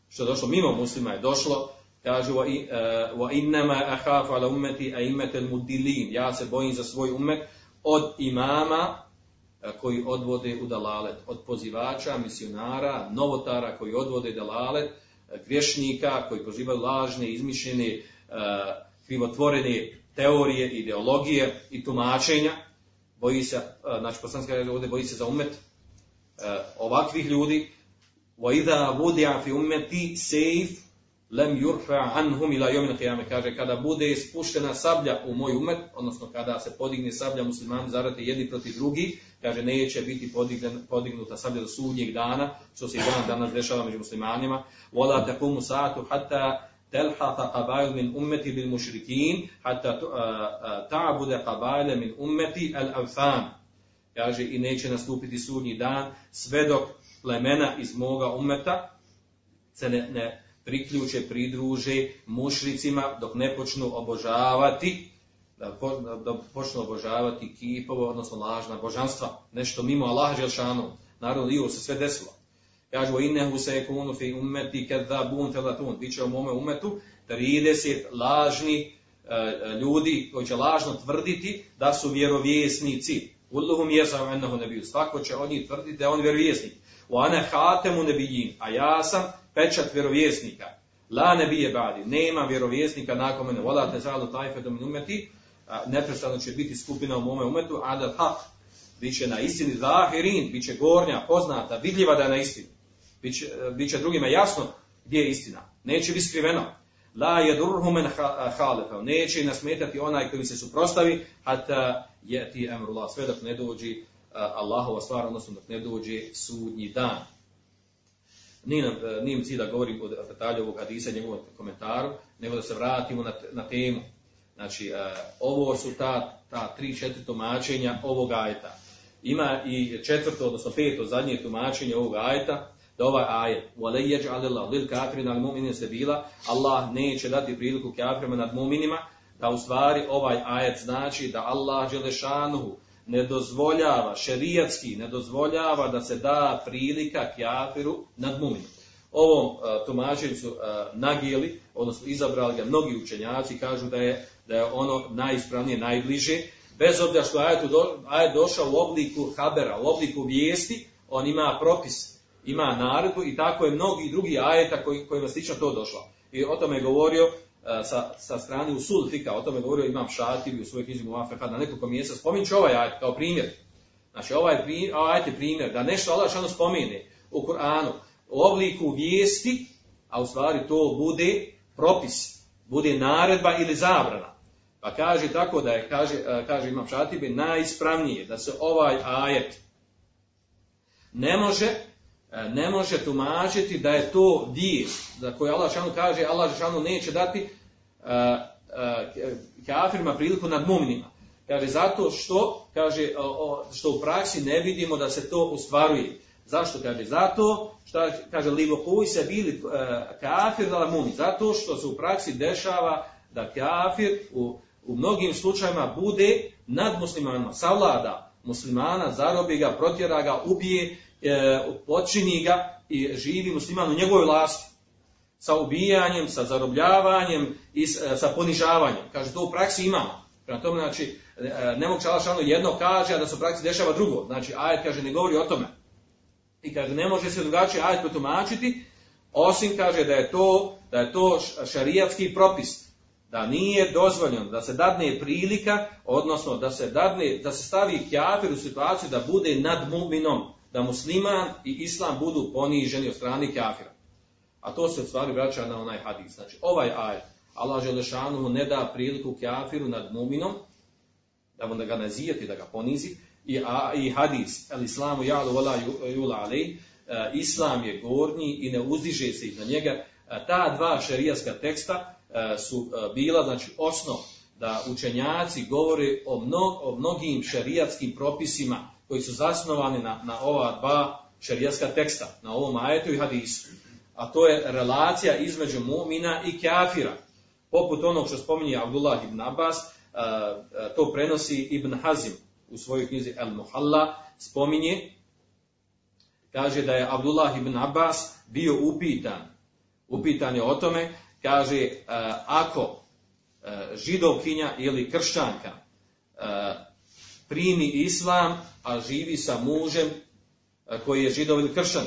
što je došlo mimo muslima je došlo, kaže wa innama akhafu ala ummati a'immatal mudillin. Ja se bojim za svoj umet od imama koji odvode u dalalet, od pozivača, misionara, novotara koji odvode dalalet, grešnika koji pozivaju lažne, izmišljene, krivotvorene teorije, ideologije i tumačenja. Boji se, znači poslanska ovdje boji se za umet ovakvih ljudi وَإِذَا وُدِعَ فِي أُمَّتِي سَيْفٌ lem yurfa anhum ila yawm al kaže kada bude spuštena sablja u moj umet odnosno kada se podigne sablja muslimani zarate jedni protiv drugi kaže neće biti podignuta sablja do sudnjeg dana što se i dan danas dešava među muslimanima. Wala taqumu sa'atu hatta telhaqa qabail min ummati bil mushrikin hatta ta'budu qabail min ummati al awthan kaže i neće nastupiti sudnji dan sve dok plemena iz moga umeta se ne, ne priključe, pridruže mušricima dok ne počnu obožavati da, po, da počnu obožavati kipovo, odnosno lažna božanstva, nešto mimo Allaha Želšanu. Naravno, i ovo se sve desilo. Kažu, innehu se kunu fi ummeti kadhabun felatun. Biće u mome umetu 30 lažni uh, ljudi koji će lažno tvrditi da su vjerovjesnici. Ulluhum jesam ennehu nebiju. Svako će od njih tvrditi da je on vjerovjesnik. Wa ana khatemu nebijin. A ja sam pečat vjerovjesnika. La nebije badi. Nema vjerovjesnika nakon mene. Wala te zalu tajfetu min umeti. Neprestano će biti skupina u mome umetu. Adal haq. Biće na istini zahirin. Biće gornja, poznata, vidljiva da je na istini. Biće, biće drugima jasno gdje je istina. Neće biti skriveno. La yadurruhum man khalafa. Neće nasmetati onaj koji se suprostavi hatta yati amrullah. Sve dok ne dođe Allahova stvar, odnosno dok ne dođe sudnji dan. Nije nam, nije cilj da govorim o detalju ovog hadisa, njegovom komentaru, nego da se vratimo na, na temu. Znači, ovo su ta, ta tri, četiri tumačenja ovog ajeta. Ima i četvrto, odnosno peto, zadnje tumačenje ovog ajeta, da ovaj ajet, وَلَيْ يَجْعَلِ اللَّهُ لِلْكَافِرِ نَا الْمُؤْمِنِينَ سَبِيلًا Allah neće dati priliku kafirima nad mu'minima, da u stvari ovaj ajet znači da Allah Đelešanuhu ne dozvoljava, šerijatski ne dozvoljava da se da prilika kjafiru nad muminom. Ovom uh, tumačenju su uh, nagijeli, odnosno izabrali ga mnogi učenjaci, kažu da je, da je ono najispravnije, najbliže, bez obzira što ajet, do, došao u obliku habera, u obliku vijesti, on ima propis ima naredbu i tako je mnogi drugi ajeta koji, kojima slično to došlo. I o tome je govorio e, sa, sa strane usul fika, o tome govorio Imam Šatibi u svojoj knjizi Muafeha na nekoliko mjesta. Spominjući ovaj ajet kao primjer. Znači ovaj, ovaj ajet je primjer da nešto Allah šano spomene u Kur'anu u obliku vijesti, a u stvari to bude propis, bude naredba ili zabrana. Pa kaže tako da je, kaže, e, kaže Imam Šatibi, najispravnije da se ovaj ajet ne može e, ne može tumačiti da je to vijest za koju Allah šanu kaže Allah šanu neće dati e, e, kafirima priliku nad muminima. Kaže zato što kaže što u praksi ne vidimo da se to ustvaruje. Zašto kaže? Zato što kaže koji se bili e, kafir da mumin. Zato što se u praksi dešava da kafir u, u mnogim slučajevima bude nad muslimanima, savlada muslimana, zarobi ga, protjera ga, ubije, e, počini ga i živi musliman u njegovoj vlasti. Sa ubijanjem, sa zarobljavanjem i e, sa ponižavanjem. Kaže, to u praksi imamo. Prema tome, znači, e, ne mogu šalno jedno kaže, a da se u praksi dešava drugo. Znači, ajet kaže, ne govori o tome. I kaže, ne može se drugačije ajet protumačiti, osim kaže da je to, da je to šarijatski propis. Da nije dozvoljeno da se dadne prilika, odnosno da se dadne, da se stavi kjafir u situaciju da bude nad muminom, da musliman i islam budu poniženi od strane kjafira. A to se u stvari vraća na onaj hadis. Znači, ovaj ajet, Allah Želešanuhu ne da priliku kjafiru nad muminom, da mu da ga nazijeti, da ga ponizi, i, a, i hadis, el islamu jalu vola jula alej, e, islam je gornji i ne uzdiže se iznad njega. E, ta dva šerijatska teksta e, su bila, znači, osnov da učenjaci govore o, mno, o mnogim šerijatskim propisima koji su zasnovani na, na ova dva šerijatska teksta, na ovom ajetu i hadisu. A to je relacija između mumina i kafira. Poput onog što spominje Abdullah ibn Abbas, a, a, to prenosi Ibn Hazim u svojoj knjizi El Muhalla, spominje, kaže da je Abdullah ibn Abbas bio upitan, upitan je o tome, kaže a, ako židovkinja ili kršćanka primi islam, a živi sa mužem koji je židov ili kršćan,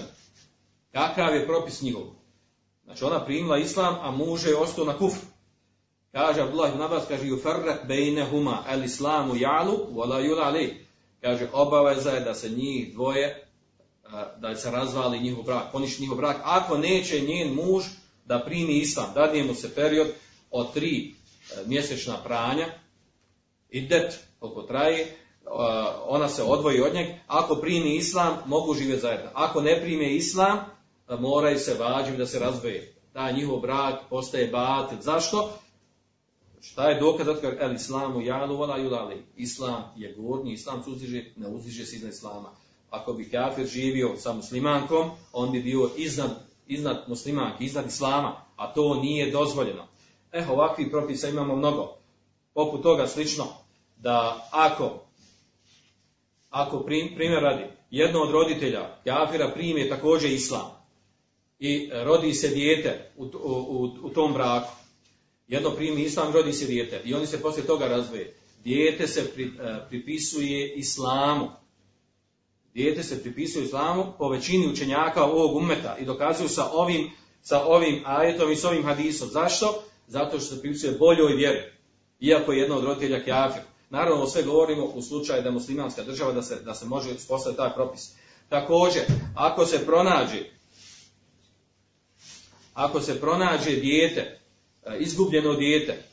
kakav je propis njihov? Znači ona primila islam, a muž je ostao na kufru. Kaže Abdullah ibn Abbas, kaže yufarrak bejnehuma el islamu jalu wala yula alej. Kaže obaveza je da se njih dvoje da se razvali njihov brak, poniši njihov brak, ako neće njen muž da primi islam, dadne mu se period od tri mjesečna pranja, idet, koliko traje, ona se odvoji od njeg, ako primi islam, mogu živjeti zajedno. Ako ne prime islam, moraju se vađivi da se razvoje. Taj njihov brak postaje batil. Zašto? Šta je dokaz zato el islamu jalu vola julali. Islam je gornji, islam se uzdiže, ne uzdiže se iznad islama. Ako bi kafir živio sa muslimankom, on bi bio iznad, iznad muslimanke, iznad islama, a to nije dozvoljeno. Eh, ovakvih propisa imamo mnogo. Poput toga slično, da ako, ako prim, primjer radi, jedno od roditelja kafira prime također islam i rodi se dijete u, u, u tom braku, jedno primi islam, rodi se dijete i oni se poslije toga razvoje. Dijete se pri, pripisuje islamu. Dijete se pripisuje islamu po većini učenjaka ovog umeta i dokazuju sa ovim, sa ovim ajetom i s ovim hadisom. Zašto? Zato što se pripisuje boljoj vjeri. Iako je jedno od roditelja kjafir. Naravno, sve govorimo u slučaju da je muslimanska država da se, da se može postaviti taj propis. Također, ako se pronađe ako se pronađe dijete, izgubljeno dijete,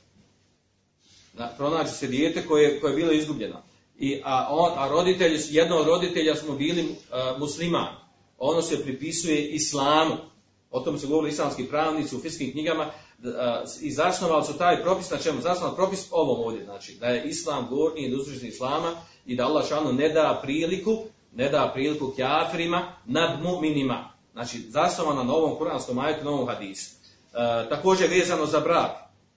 pronađe se dijete koje, koje je bilo izgubljeno, I, a, on, a roditelji, jedno od roditelja smo bili uh, musliman, ono se pripisuje islamu, o tom se govorili islamski pravnici u fiskim knjigama, uh, i zasnovali su taj propis, na čemu zasnovali propis ovom ovdje, znači da je islam gornji i uzrežni islama i da Allah šanu ne da priliku, ne da priliku kjafirima nad mu'minima, Znači, zasnovano na ovom kuranskom ajetu, na ovom hadisu. E, također, vezano za brak,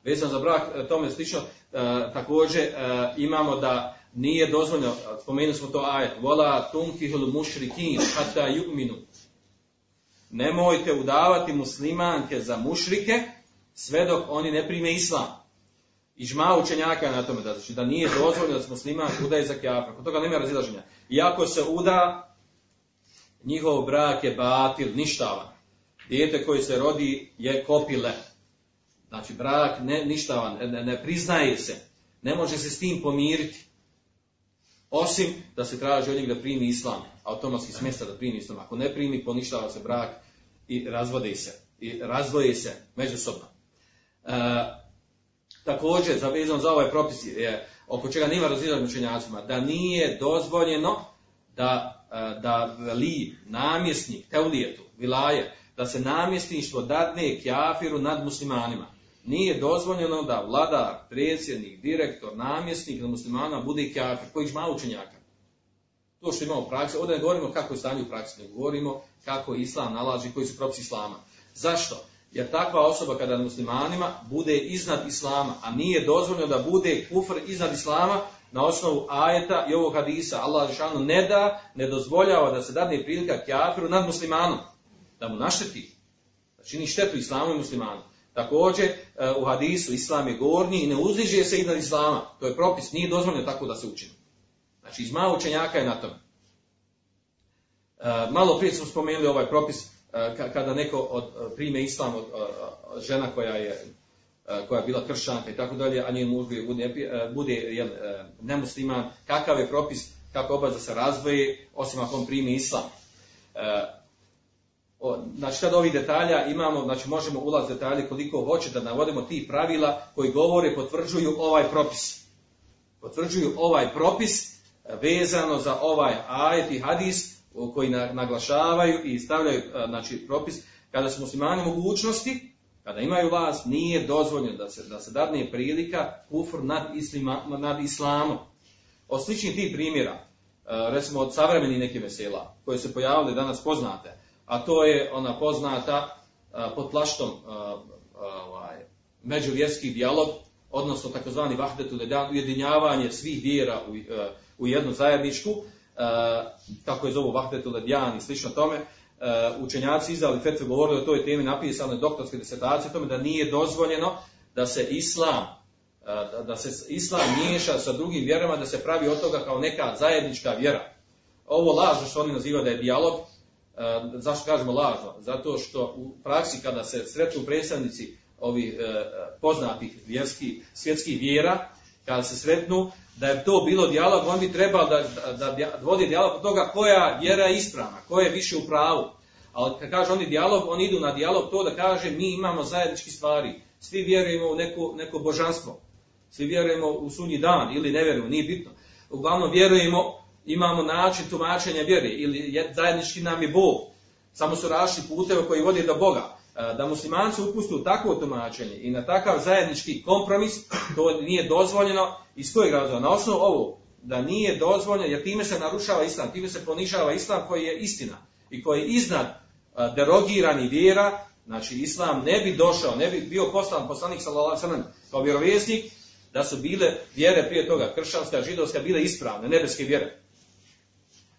vezano za brak, tome slično, e, također e, imamo da nije dozvoljeno, spomenuli smo to ajet, vola tunkihul mušrikin, hata yu'minu. Nemojte udavati muslimanke za mušrike, sve dok oni ne prime islam. I učenjaka na tome, da, znači da nije dozvoljeno da se musliman udaje za kjafra. Kod toga nema razilaženja. Iako se uda njihov brak je batil, ništavan. Dijete koje se rodi je kopile. Znači, brak ne, ništavan, ne, ne priznaje se. Ne može se s tim pomiriti. Osim da se traži od njega da primi islam. Automatski smjesta da primi islam. Ako ne primi, poništava se brak i razvode se. I razvoje se međusobno. E, također, zavezano za ovaj propis, je, oko čega nema razilaženja učenjacima, da nije dozvoljeno da, da li namjesnik, teulijetu, vilaje, da se namjesništvo dadne kjafiru nad muslimanima. Nije dozvoljeno da vladar, predsjednik, direktor, namjesnik nad muslimana bude kjafir, koji ima učenjaka. To što imamo u praksi, ovdje ne govorimo kako je stanje u praksi, ne govorimo kako islam nalaži, koji su propisi islama. Zašto? Jer takva osoba kada muslimanima bude iznad islama, a nije dozvoljeno da bude kufr iznad islama na osnovu ajeta i ovog hadisa. Allah Žešanu ne da, ne dozvoljava da se dadne prilika kjafiru nad muslimanom, da mu našteti, da čini štetu islamu i muslimanu. Također e, u hadisu islam je gornji i ne uzdiže se iznad islama. To je propis, nije dozvoljeno tako da se učini. Znači izma učenjaka je na tome. E, malo prije smo spomenuli ovaj propis e, kada neko od, prime islam od žena koja je koja je bila kršanka i tako dalje, a njen muž bude, bude jel, nemusliman, kakav je propis, kako obaveza se razvoje, osim ako on primi islam. Znači, kada ovih detalja imamo, znači možemo ulaz detalje koliko hoće da navodimo ti pravila koji govore, potvrđuju ovaj propis. Potvrđuju ovaj propis vezano za ovaj ajet i hadis koji naglašavaju i stavljaju znači, propis kada su muslimani mogućnosti, kada imaju vlast, nije dozvoljeno da se, da se dadne prilika kufr nad, islima, nad islamom. Od sličnih tih primjera, recimo od savremenih neke vesela, koje se pojavile danas poznate, a to je ona poznata pod plaštom ovaj, međuvjerski dijalog, odnosno takozvani vahdetu ujedinjavanje svih vjera u, u jednu zajedničku, kako je zovu vahdetu ledjan i slično tome, učenjaci izdali fetve govorili o toj temi napisane doktorske disertacije, tome da nije dozvoljeno da se islam da se islam miješa sa drugim vjerama, da se pravi od toga kao neka zajednička vjera. Ovo lažno što oni nazivaju da je dijalog, E, zašto kažemo lažno? Zato što u praksi kada se sretnu predstavnici ovih poznatih vjerskih, svjetskih vjera, kada se sretnu, da je to bilo dijalog, on bi trebao da, da, da vodi dijalog od toga koja vjera je ispravna, koja je više u pravu. Ali kad kaže oni dijalog, oni idu na dijalog to da kaže mi imamo zajednički stvari. Svi vjerujemo u neko, neko božanstvo. Svi vjerujemo u sunji dan ili ne vjerujemo, nije bitno. Uglavnom vjerujemo imamo način tumačenja vjere ili zajednički nam je Bog. Samo su rašli puteve koji vode do Boga. Da muslimanci upustu takvo tumačenje i na takav zajednički kompromis, to nije dozvoljeno. Iz kojeg razloga? Na osnovu ovo, da nije dozvoljeno, jer time se narušava islam, time se ponižava islam koji je istina i koji je iznad derogirani vjera, znači islam ne bi došao, ne bi bio poslan poslanik sallallahu kao vjerovjesnik da su bile vjere prije toga kršćanska, židovska bile ispravne, nebeske vjere.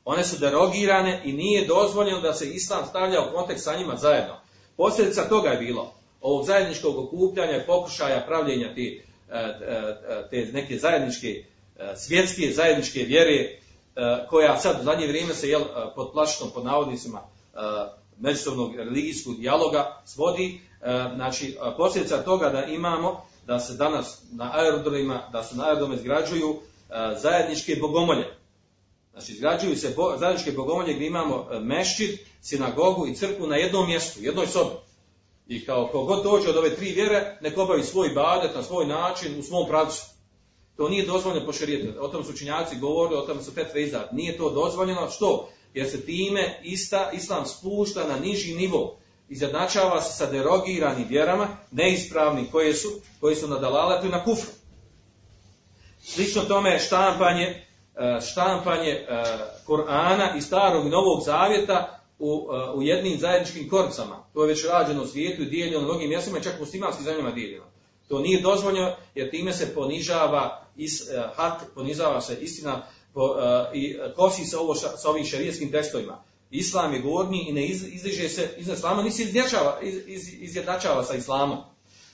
One su derogirane i nije dozvoljeno da se islam stavlja u kontekst sa njima zajedno. Posljedica toga je bilo ovog zajedničkog okupljanja i pokušaja pravljenja te, e, e, te neke zajedničke, e, svjetske zajedničke vjere, koja sad u zadnje vrijeme se jel, pod plaštom, pod navodnicima međusobnog religijskog dijaloga svodi. Znači, posljedica toga da imamo da se danas na aerodromima, da se na aerodrome izgrađuju zajedničke bogomolje Znači, izgrađuju se bo, zajedničke bogomolje gdje imamo e, mešćid, sinagogu i crkvu na jednom mjestu, jednoj sobi. I kao god dođe od ove tri vjere, nek obavi svoj badet na svoj način, u svom pravcu. To nije dozvoljeno po šerijetu. O tom su učinjaci govorili, o tom su petve izdati. Nije to dozvoljeno. Što? Jer se time ista, islam spušta na niži nivo. Izjednačava se sa derogiranim vjerama, neispravnim koje su, koje su na dalaletu i na kufru. Slično tome štampanje E, štampanje e, Korana i starog i novog zavjeta u, e, u jednim zajedničkim korpcama. To je već rađeno u svijetu i dijeljeno mnogim mjestima i čak u muslimanskim zemljama dijeljeno. To nije dozvoljeno jer time se ponižava is, hak, ponižava se istina po, i kosi se ovo sa ovim šarijetskim tekstovima. Islam je gornji i ne iz, izliže se iznad islama, nisi izjednačava, iz, iz, izjednačava sa islamom.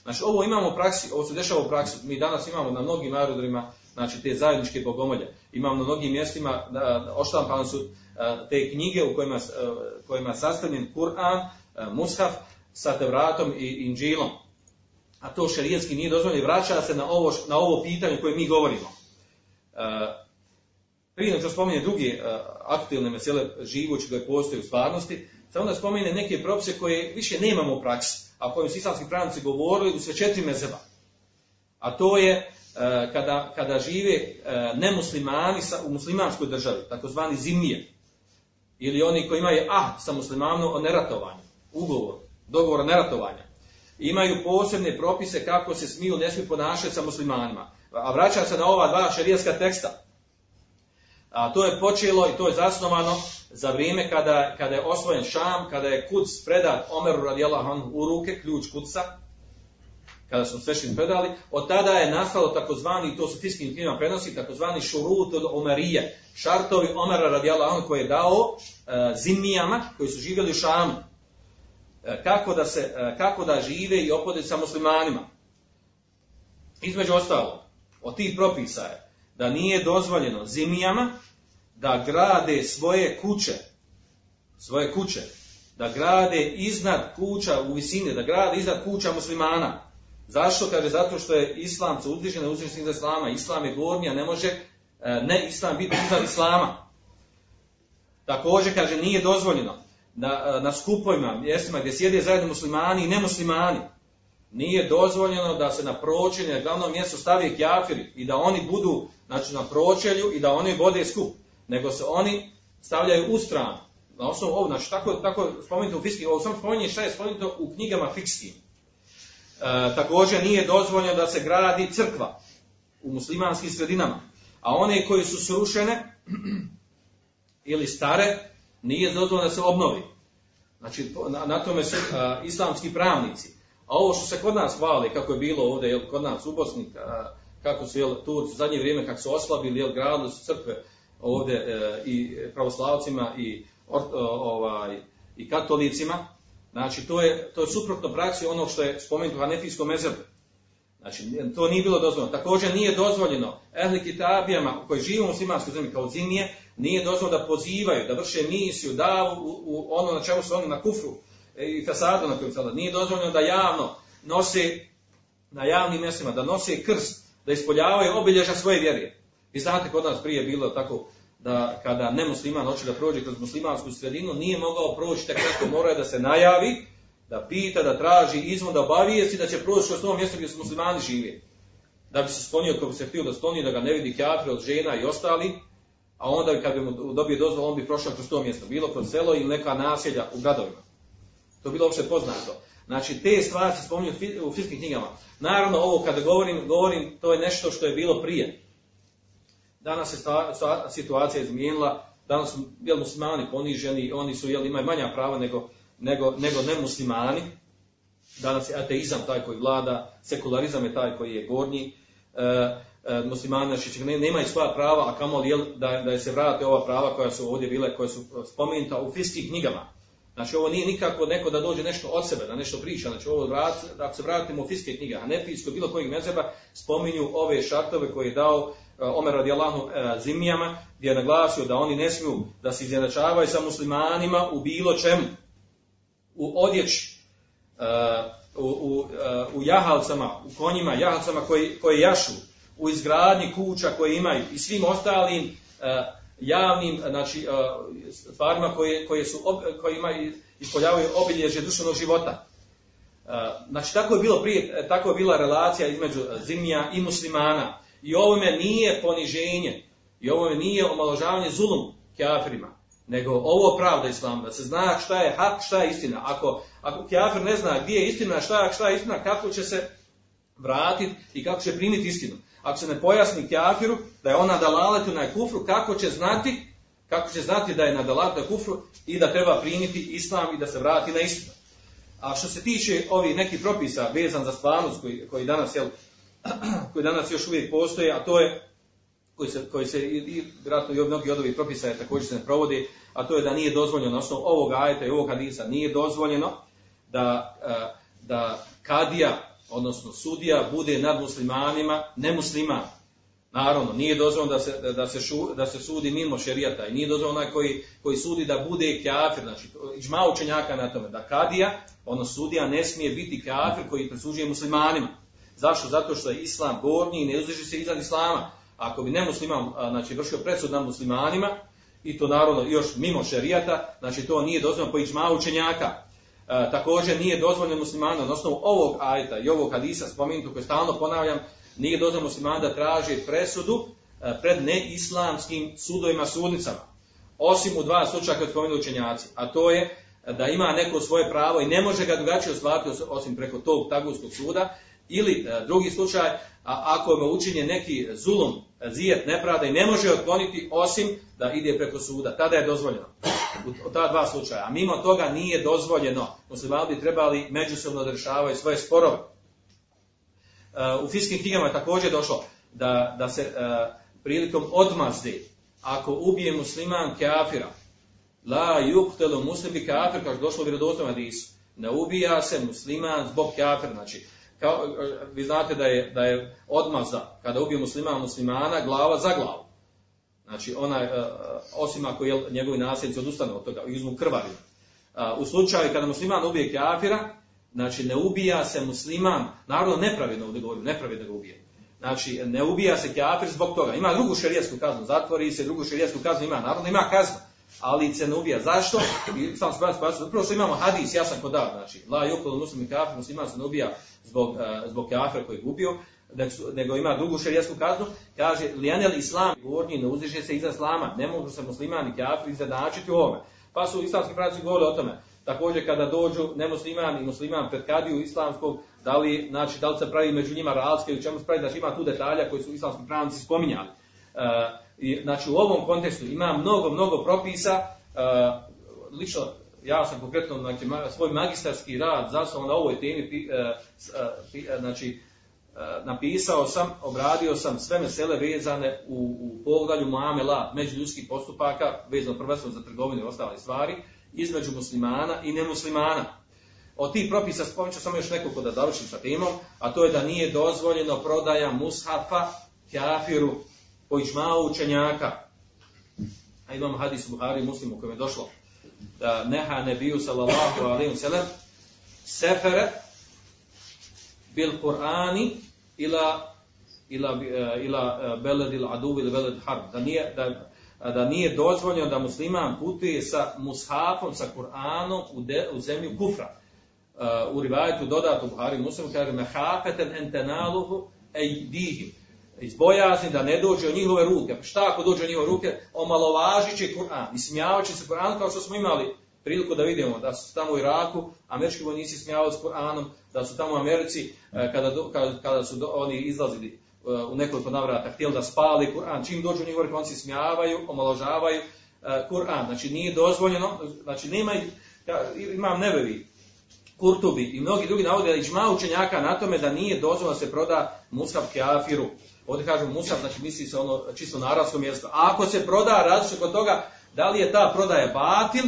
Znači ovo imamo u praksi, ovo se dešava u praksi, mi danas imamo na mnogim aerodromima znači te zajedničke bogomolje. Imamo na mnogim mjestima, oštampane su te knjige u kojima, kojima je sastavljen Kur'an, Mushaf, sa Tevratom i Inđilom. A to šerijetski nije dozvoljeno i vraća se na ovo, na ovo pitanje koje mi govorimo. Prije nego što spominje druge aktualne mesele živući koje postoje u stvarnosti, samo da spomene neke propise koje više nemamo u praksi, a kojim su islamski pravnici govorili u sve četiri mezeba. A to je kada, kada žive nemuslimani sa, u muslimanskoj državi, takozvani zimije, ili oni koji imaju ah sa muslimanom o neratovanju, ugovor, dogovor o neratovanju, imaju posebne propise kako se smiju, ne smiju ponašati sa muslimanima. A vraća se na ova dva šerijska teksta. A to je počelo i to je zasnovano za vrijeme kada, kada je osvojen Šam, kada je Kuc predat Omeru radijallahu u ruke, ključ Kuca, kada su svešćeni predali, od tada je nastalo takozvani, to su fiskim knjigama prenosi, takozvani šurut od Omerije, šartovi Omera radijallahu koji je dao e, zimijama koji su živjeli u Šamu. E, kako, da se, e, kako da žive i opode sa muslimanima. Između ostalo, od tih propisa je da nije dozvoljeno zimijama da grade svoje kuće, svoje kuće, da grade iznad kuća u visini, da grade iznad kuća muslimana. Zašto? Kaže, zato što je islam se uzdiže na uzdiženih za islama. Islam je gornji, a ne može e, ne islam biti iznad islama. Također, kaže, nije dozvoljeno na, na skupovima, mjestima gdje sjede zajedno muslimani i nemuslimani. Nije dozvoljeno da se na pročelju, na glavnom mjestu stavi kjafiri i da oni budu znači, na pročelju i da oni vode skup. Nego se oni stavljaju u stranu. Na osnovu ovog, znači tako, tako spomenuto u fiskim, ovo sam spominje šta je spomenuto u knjigama fikskim. E, također nije dozvoljeno da se gradi crkva u muslimanskim sredinama. A one koji su srušene ili stare, nije dozvoljeno da se obnovi. Znači, na, na tome su a, islamski pravnici. A ovo što se kod nas hvali, kako je bilo ovdje, jel, kod nas u Bosni, a, kako su jel, Turci u zadnje vrijeme, kako su oslabili, jel, gradili su crkve ovdje e, i pravoslavcima i, or, ovaj, i katolicima, znači to je, to je suprotno praksi ono što je spomenuto u Hanefijskom mezebu. Znači, to nije bilo dozvoljeno. Također nije dozvoljeno ehli kitabijama koji žive u muslimanskoj zemlji kao zimije, nije dozvoljeno da pozivaju, da vrše misiju, da u, u ono na čemu su oni na kufru e, i fasadu na kojem sada. Nije dozvoljeno da javno nose na javnim mjestima, da nose krst, da ispoljavaju obilježa svoje vjere. Vi znate kod nas prije bilo tako da kada nemusliman hoće da prođe kroz muslimansku sredinu, nije mogao proći tako kako mora da se najavi, da pita, da traži izvon, da obavijesti da će proći kroz to mjesto gdje su muslimani žive. Da bi se sklonio, kako bi se htio da skloni, da ga ne vidi kjafir od žena i ostali, a onda kad bi mu dobio dozvol, on bi prošao kroz to mjesto, bilo kroz selo ili neka naselja u gradovima. To je bilo uopšte poznato. Znači, te stvari se spominju u fizičkim knjigama. Naravno, ovo kada govorim, govorim, to je nešto što je bilo prije. Danas se situacija izmijenila, danas su jel, muslimani poniženi, oni su, jel, imaju manja prava nego, nego, nego nemuslimani. Danas je ateizam taj koji vlada, sekularizam je taj koji je gornji. E, e, muslimani znači, ne, nemaju svoja prava, a kamo li da, da se vrate ova prava koja su ovdje bile, koje su spomenuta u fiskih knjigama. Znači ovo nije nikako neko da dođe nešto od sebe, da nešto priča, znači ovo vrat, da se vratimo u fiske knjige, a ne bilo kojeg mezeba, spominju ove šartove koje je dao Omer radijallahu uh, zimijama, gdje je naglasio da oni ne smiju da se izjednačavaju sa muslimanima u bilo čemu, u odjeći, uh, u, u, u jahalcama, u konjima, jahalcama koji, koji jašu, u izgradnji kuća koje imaju i svim ostalim javnim znači, stvarima koje, koje, su, koje imaju, ispoljavaju obilježje duševnog života. Znači, tako je bilo prije, tako je bila relacija između zimija i muslimana. I ovome nije poniženje, i ovome nije omaložavanje zulum kjafirima, nego ovo pravda islama, da se zna šta je hak, šta je istina. Ako, ako kjafir ne zna gdje je istina, šta šta je istina, kako će se vratiti i kako će primiti istinu ako se ne pojasni kjafiru da je ona dalaletu na kufru, kako će znati kako će znati da je na dalaletu na kufru i da treba primiti islam i da se vrati na istinu. A što se tiče ovih nekih propisa vezan za stvarnost koji, koji danas jel, koji danas još uvijek postoje, a to je koji se, koji se i, vjerojatno i mnogi od ovih propisa također se ne provodi, a to je da nije dozvoljeno na osnovu ovog ajeta i ovog hadisa nije dozvoljeno da, da kadija odnosno sudija, bude nad muslimanima nemusliman. Naravno, nije dozvoljeno da se, da se, šu, da se sudi mimo šerijata i nije dozvoljeno onaj koji, koji sudi da bude kafir, znači iđma učenjaka na tome, da kadija, ono sudija ne smije biti kafir koji presuđuje muslimanima. Zašto? Zato što je islam gornji i ne uzdiže se iznad islama. Ako bi nemusliman znači, vršio presud nad muslimanima, i to naravno još mimo šerijata, znači to nije dozvoljeno po iđma učenjaka. E, također nije dozvoljeno muslimanu na osnovu ovog ajta i ovog hadisa spomenutu koji stalno ponavljam, nije dozvoljeno musliman da traži presudu e, pred neislamskim sudovima, sudnicama. Osim u dva slučaja koje spomenu učenjaci, a to je da ima neko svoje pravo i ne može ga drugačije ostvariti osim preko tog taguskog suda, ili e, drugi slučaj, ako mu učinje neki zulum, zijet, nepravda i ne može otkloniti osim da ide preko suda, tada je dozvoljeno. U ta dva slučaja. A mimo toga nije dozvoljeno. Muslimani bi trebali međusobno da svoje sporove. E, u fiskim knjigama je također došlo da, da se e, prilikom odmazde, ako ubije musliman kafira, la yuqtalu muslim bi kafir, kao što došlo u vjerodostojnom hadisu, ne ubija se musliman zbog kafira, znači kao, e, vi znate da je, da je odmazda, kada ubije musliman muslimana, glava za glavu. Znači, onaj, osim ako je njegovi nasljednici odustanu od toga, izmu krvari. U slučaju kada musliman ubije kafira, Znači, ne ubija se musliman, naravno nepravedno ovdje govorim, nepravedno ga ubije. Znači, ne ubija se kafir zbog toga. Ima drugu šerijetsku kaznu, zatvori se, drugu šerijetsku kaznu ima, naravno ima kaznu, ali se ne ubija. Zašto? I sam spavati spavati, prvo što imamo hadis, ja sam kodar, znači, la yukul muslim kafir, musliman se ne ubija zbog, uh, zbog kafira koji je gubio, nego ima drugu šerijetsku kaznu, kaže, lijanel islam, govorni, ne uzdiže se iza islama, ne mogu se musliman i kafir izjednačiti u ovome. Pa su islamski pravci govorili o tome, Također kada dođu nemusliman i musliman pred kadiju islamskog, da li, znači, da li se pravi među njima razlike ili čemu se pravi, znači ima tu detalja koji su islamski pravnici spominjali. E, i, znači u ovom kontekstu ima mnogo, mnogo propisa, e, lično ja sam konkretno znači, svoj magistarski rad zasnovan na ovoj temi, e, znači, e, napisao sam, obradio sam sve mesele vezane u, u poglavlju Muamela, međuljudskih postupaka, vezano prvenstveno za trgovinu i ostale stvari, između muslimana i nemuslimana. Od tih propisa spomenut ću samo još nekoliko da završim sa temom, a to je da nije dozvoljeno prodaja mushafa kafiru po ižmao učenjaka. A imamo hadis u Buhari muslimu kojem je došlo da neha nebiju sallallahu alaihi sallam sefere bil Kur'ani ila ila, ila beledil adu ili beled harb. Da, nije, da da nije dozvoljeno da musliman putuje sa mushafom, sa Kur'anom u, de, u zemlju kufra. Uh, u rivajetu dodato Buhari muslimu kaže mehafeten entenaluhu ejdihim. Izbojazni da ne dođe u njihove ruke. Pa šta ako dođe u njihove ruke? Omalovažit će Kur'an. Ismijavajući će se Kur'an kao što smo imali priliku da vidimo da su tamo u Iraku američki vojnici smijavali s Kur'anom, da su tamo u Americi kada, kada, kada su oni izlazili u nekoliko navrata htjeli da spali Kur'an, čim dođu njih oni se smijavaju, omaložavaju Kur'an. Znači nije dozvoljeno, znači nema, imam nebevi, Kurtubi i mnogi drugi navode da iđma učenjaka na tome da nije dozvoljeno da se proda musab kafiru. Ovdje kažu musab, znači misli se ono čisto na arabskom mjestu. A ako se proda različno kod toga, da li je ta prodaja batil,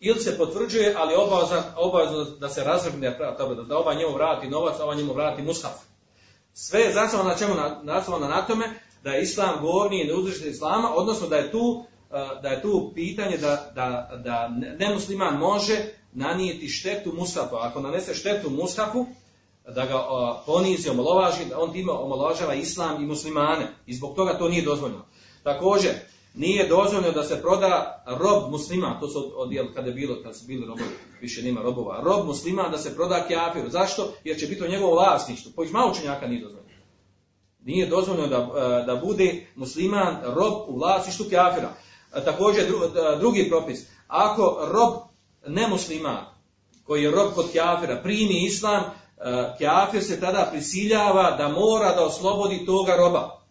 ili se potvrđuje, ali obavezno, da se razvrgne, da, ova njemu vrati novac, a ova njemu vrati musab. Sve je zasnovano na čemu? Zasnovano na tome da je islam govorni i neuzvišenje islama, odnosno da je tu, da je tu pitanje da, da, da nemusliman može nanijeti štetu mushafu. Ako nanese štetu mushafu, da ga ponizi, omalovaži, on time omalovažava islam i muslimane. I zbog toga to nije dozvoljeno. Također, nije dozvoljeno da se proda rob muslima, to su odjel kada je bilo, kada su bili robovi, više nema robova, rob muslima da se proda kjafiru. Zašto? Jer će biti to njegovo vlasništvo. Po ižma učenjaka nije dozvoljeno. Nije dozvoljeno da, e, da bude musliman rob u vlasništvu kjafira. E, također e, drugi propis. Ako rob nemusliman, koji je rob kod kjafira, primi islam, kjafir se tada prisiljava da mora da oslobodi toga roba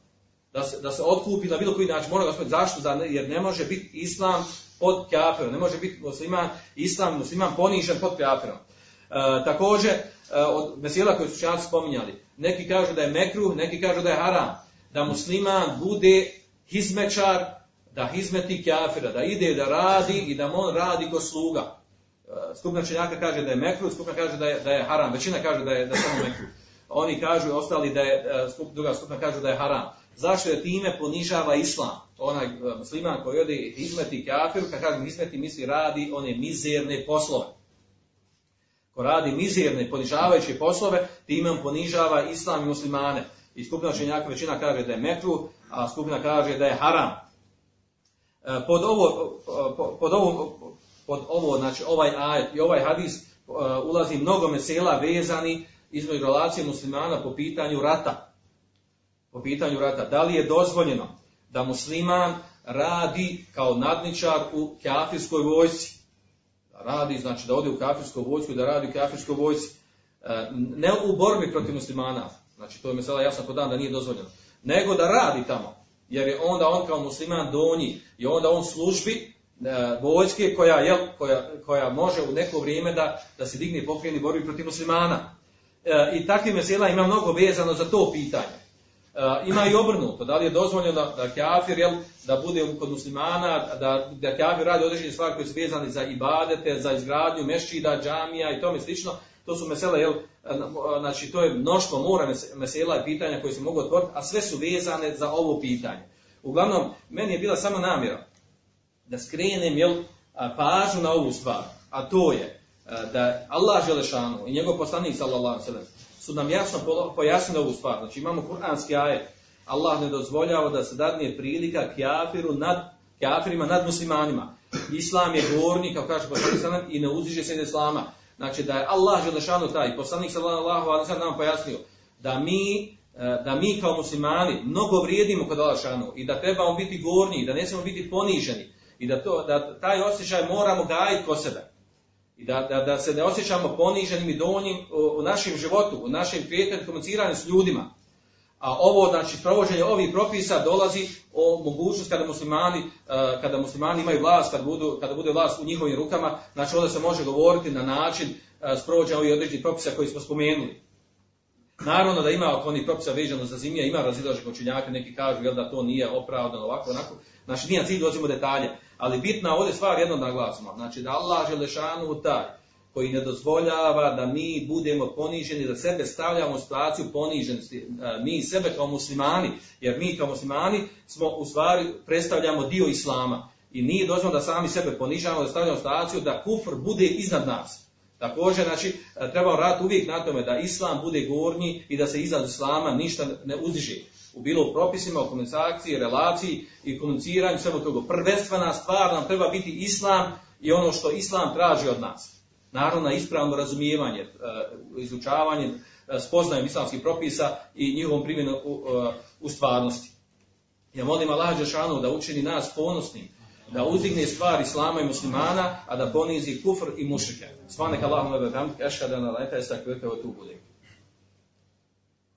da se, da se otkupi na bilo koji način. Mora gospodin, zašto? Jer ne može biti islam pod kafirom. Ne može biti musliman, islam, musliman ponižen pod kafirom. E, također, e, od mesela koje su čanci spominjali, neki kažu da je mekruh, neki kažu da je haram. Da musliman bude hizmečar, da hizmeti kafira, da ide da radi i da on radi ko sluga. E, skupna činjaka kaže da je mekruh, skupna kaže da je, da je haram, većina kaže da je, da samo mekruh. oni kažu ostali da je, e, skup, druga skupina kažu da je haram. Zašto je time ponižava islam? Onaj e, musliman koji ode izmeti kafiru, kad kažem izmeti misli radi one mizerne poslove. Ko radi mizerne, ponižavajuće poslove, time on ponižava islam i muslimane. I skupina učenjaka većina kaže da je mekru, a skupina kaže da je haram. Pod ovo, po- pod ovo, pod ovo, znači ovaj ajet i ovaj hadis e, ulazi mnogo mesela vezani između relacije muslimana po pitanju rata. Po pitanju rata. Da li je dozvoljeno da musliman radi kao nadničar u kafirskoj vojsci? Da radi, znači da ode u kafirsku vojsku i da radi u kafirskoj vojsci. E, Ne u borbi protiv muslimana, znači to je mesela jasno kod dan da nije dozvoljeno, nego da radi tamo. Jer je onda on kao musliman donji i onda on službi vojske koja, jel, koja, koja može u neko vrijeme da, da se digne pokreni borbi protiv muslimana. E, I takvih mesela ima mnogo vezano za to pitanje. E, ima i obrnuto, da li je dozvoljeno da, da kafir, jel, da bude kod muslimana, da, da kafir radi određene stvari koje su vezane za ibadete, za izgradnju mešćida, džamija i tome slično, to su mesela, jel, e, znači to je mnoštvo mora mes- mesela i pitanja koje se mogu otvoriti, a sve su vezane za ovo pitanje. Uglavnom, meni je bila samo namjera da skrenem jel, a, pažnju na ovu stvar, a to je da Allah Želešanu i njegov poslanik sallallahu sellem su nam jasno pojasnili ovu stvar. Znači imamo kuranski ajet. Allah ne dozvoljava da se dadne prilika kjafiru nad kafirima nad muslimanima. Islam je gornji, kao kaže poslanik sallallahu i ne uziže se islama. Znači da je Allah Želešanu taj, poslanik sallallahu alejhi ve sellem nam pojasnio da mi e, da mi kao muslimani mnogo vrijedimo kod Allah Želešanu i da trebamo biti gornji, da ne smijemo biti poniženi i da, to, da taj osjećaj moramo gajiti kod sebe. I da, da, da se ne osjećamo poniženim i donjim u, našem životu, u našem kretanju, komuniciranju s ljudima. A ovo, znači, provođenje ovih propisa dolazi o mogućnost kada muslimani, eh, kada muslimani imaju vlast, kada, budu, kada bude vlast u njihovim rukama, znači onda se može govoriti na način eh, sprovođenja ovih određenih propisa koji smo spomenuli. Naravno da ima oko onih propisa vezano za zimije, ima razilaženih učenjaka, neki kažu jel, da to nije opravdano ovako, onako. Znači nije cilj u detalje, ali bitna ovdje stvar jedno naglasimo. Znači da Allah Želešanu taj koji ne dozvoljava da mi budemo poniženi, da sebe stavljamo u situaciju poniženosti, e, mi sebe kao muslimani, jer mi kao muslimani smo u stvari predstavljamo dio islama i nije dozvoljeno da sami sebe ponižavamo, da stavljamo situaciju da kufr bude iznad nas. Također, znači, e, trebamo raditi uvijek na tome da islam bude gornji i da se iznad islama ništa ne uzdiže. U bilo u propisima, u komunikaciji, relaciji i komuniciranju, svemu toga. Prvenstvena stvar nam treba biti islam i ono što islam traži od nas. Naravno, ispravno razumijevanje, e, izučavanje, e, spoznajem islamskih propisa i njihovom primjenom u, e, stvarnosti. Ja molim Allah Đešanu da učini nas ponosnim, da uzdigne stvar Islama i muslimana, a da ponizi kufr i mušrike. Svanek Allahum lebe hamd, ešhadu an la ilaha illa anta,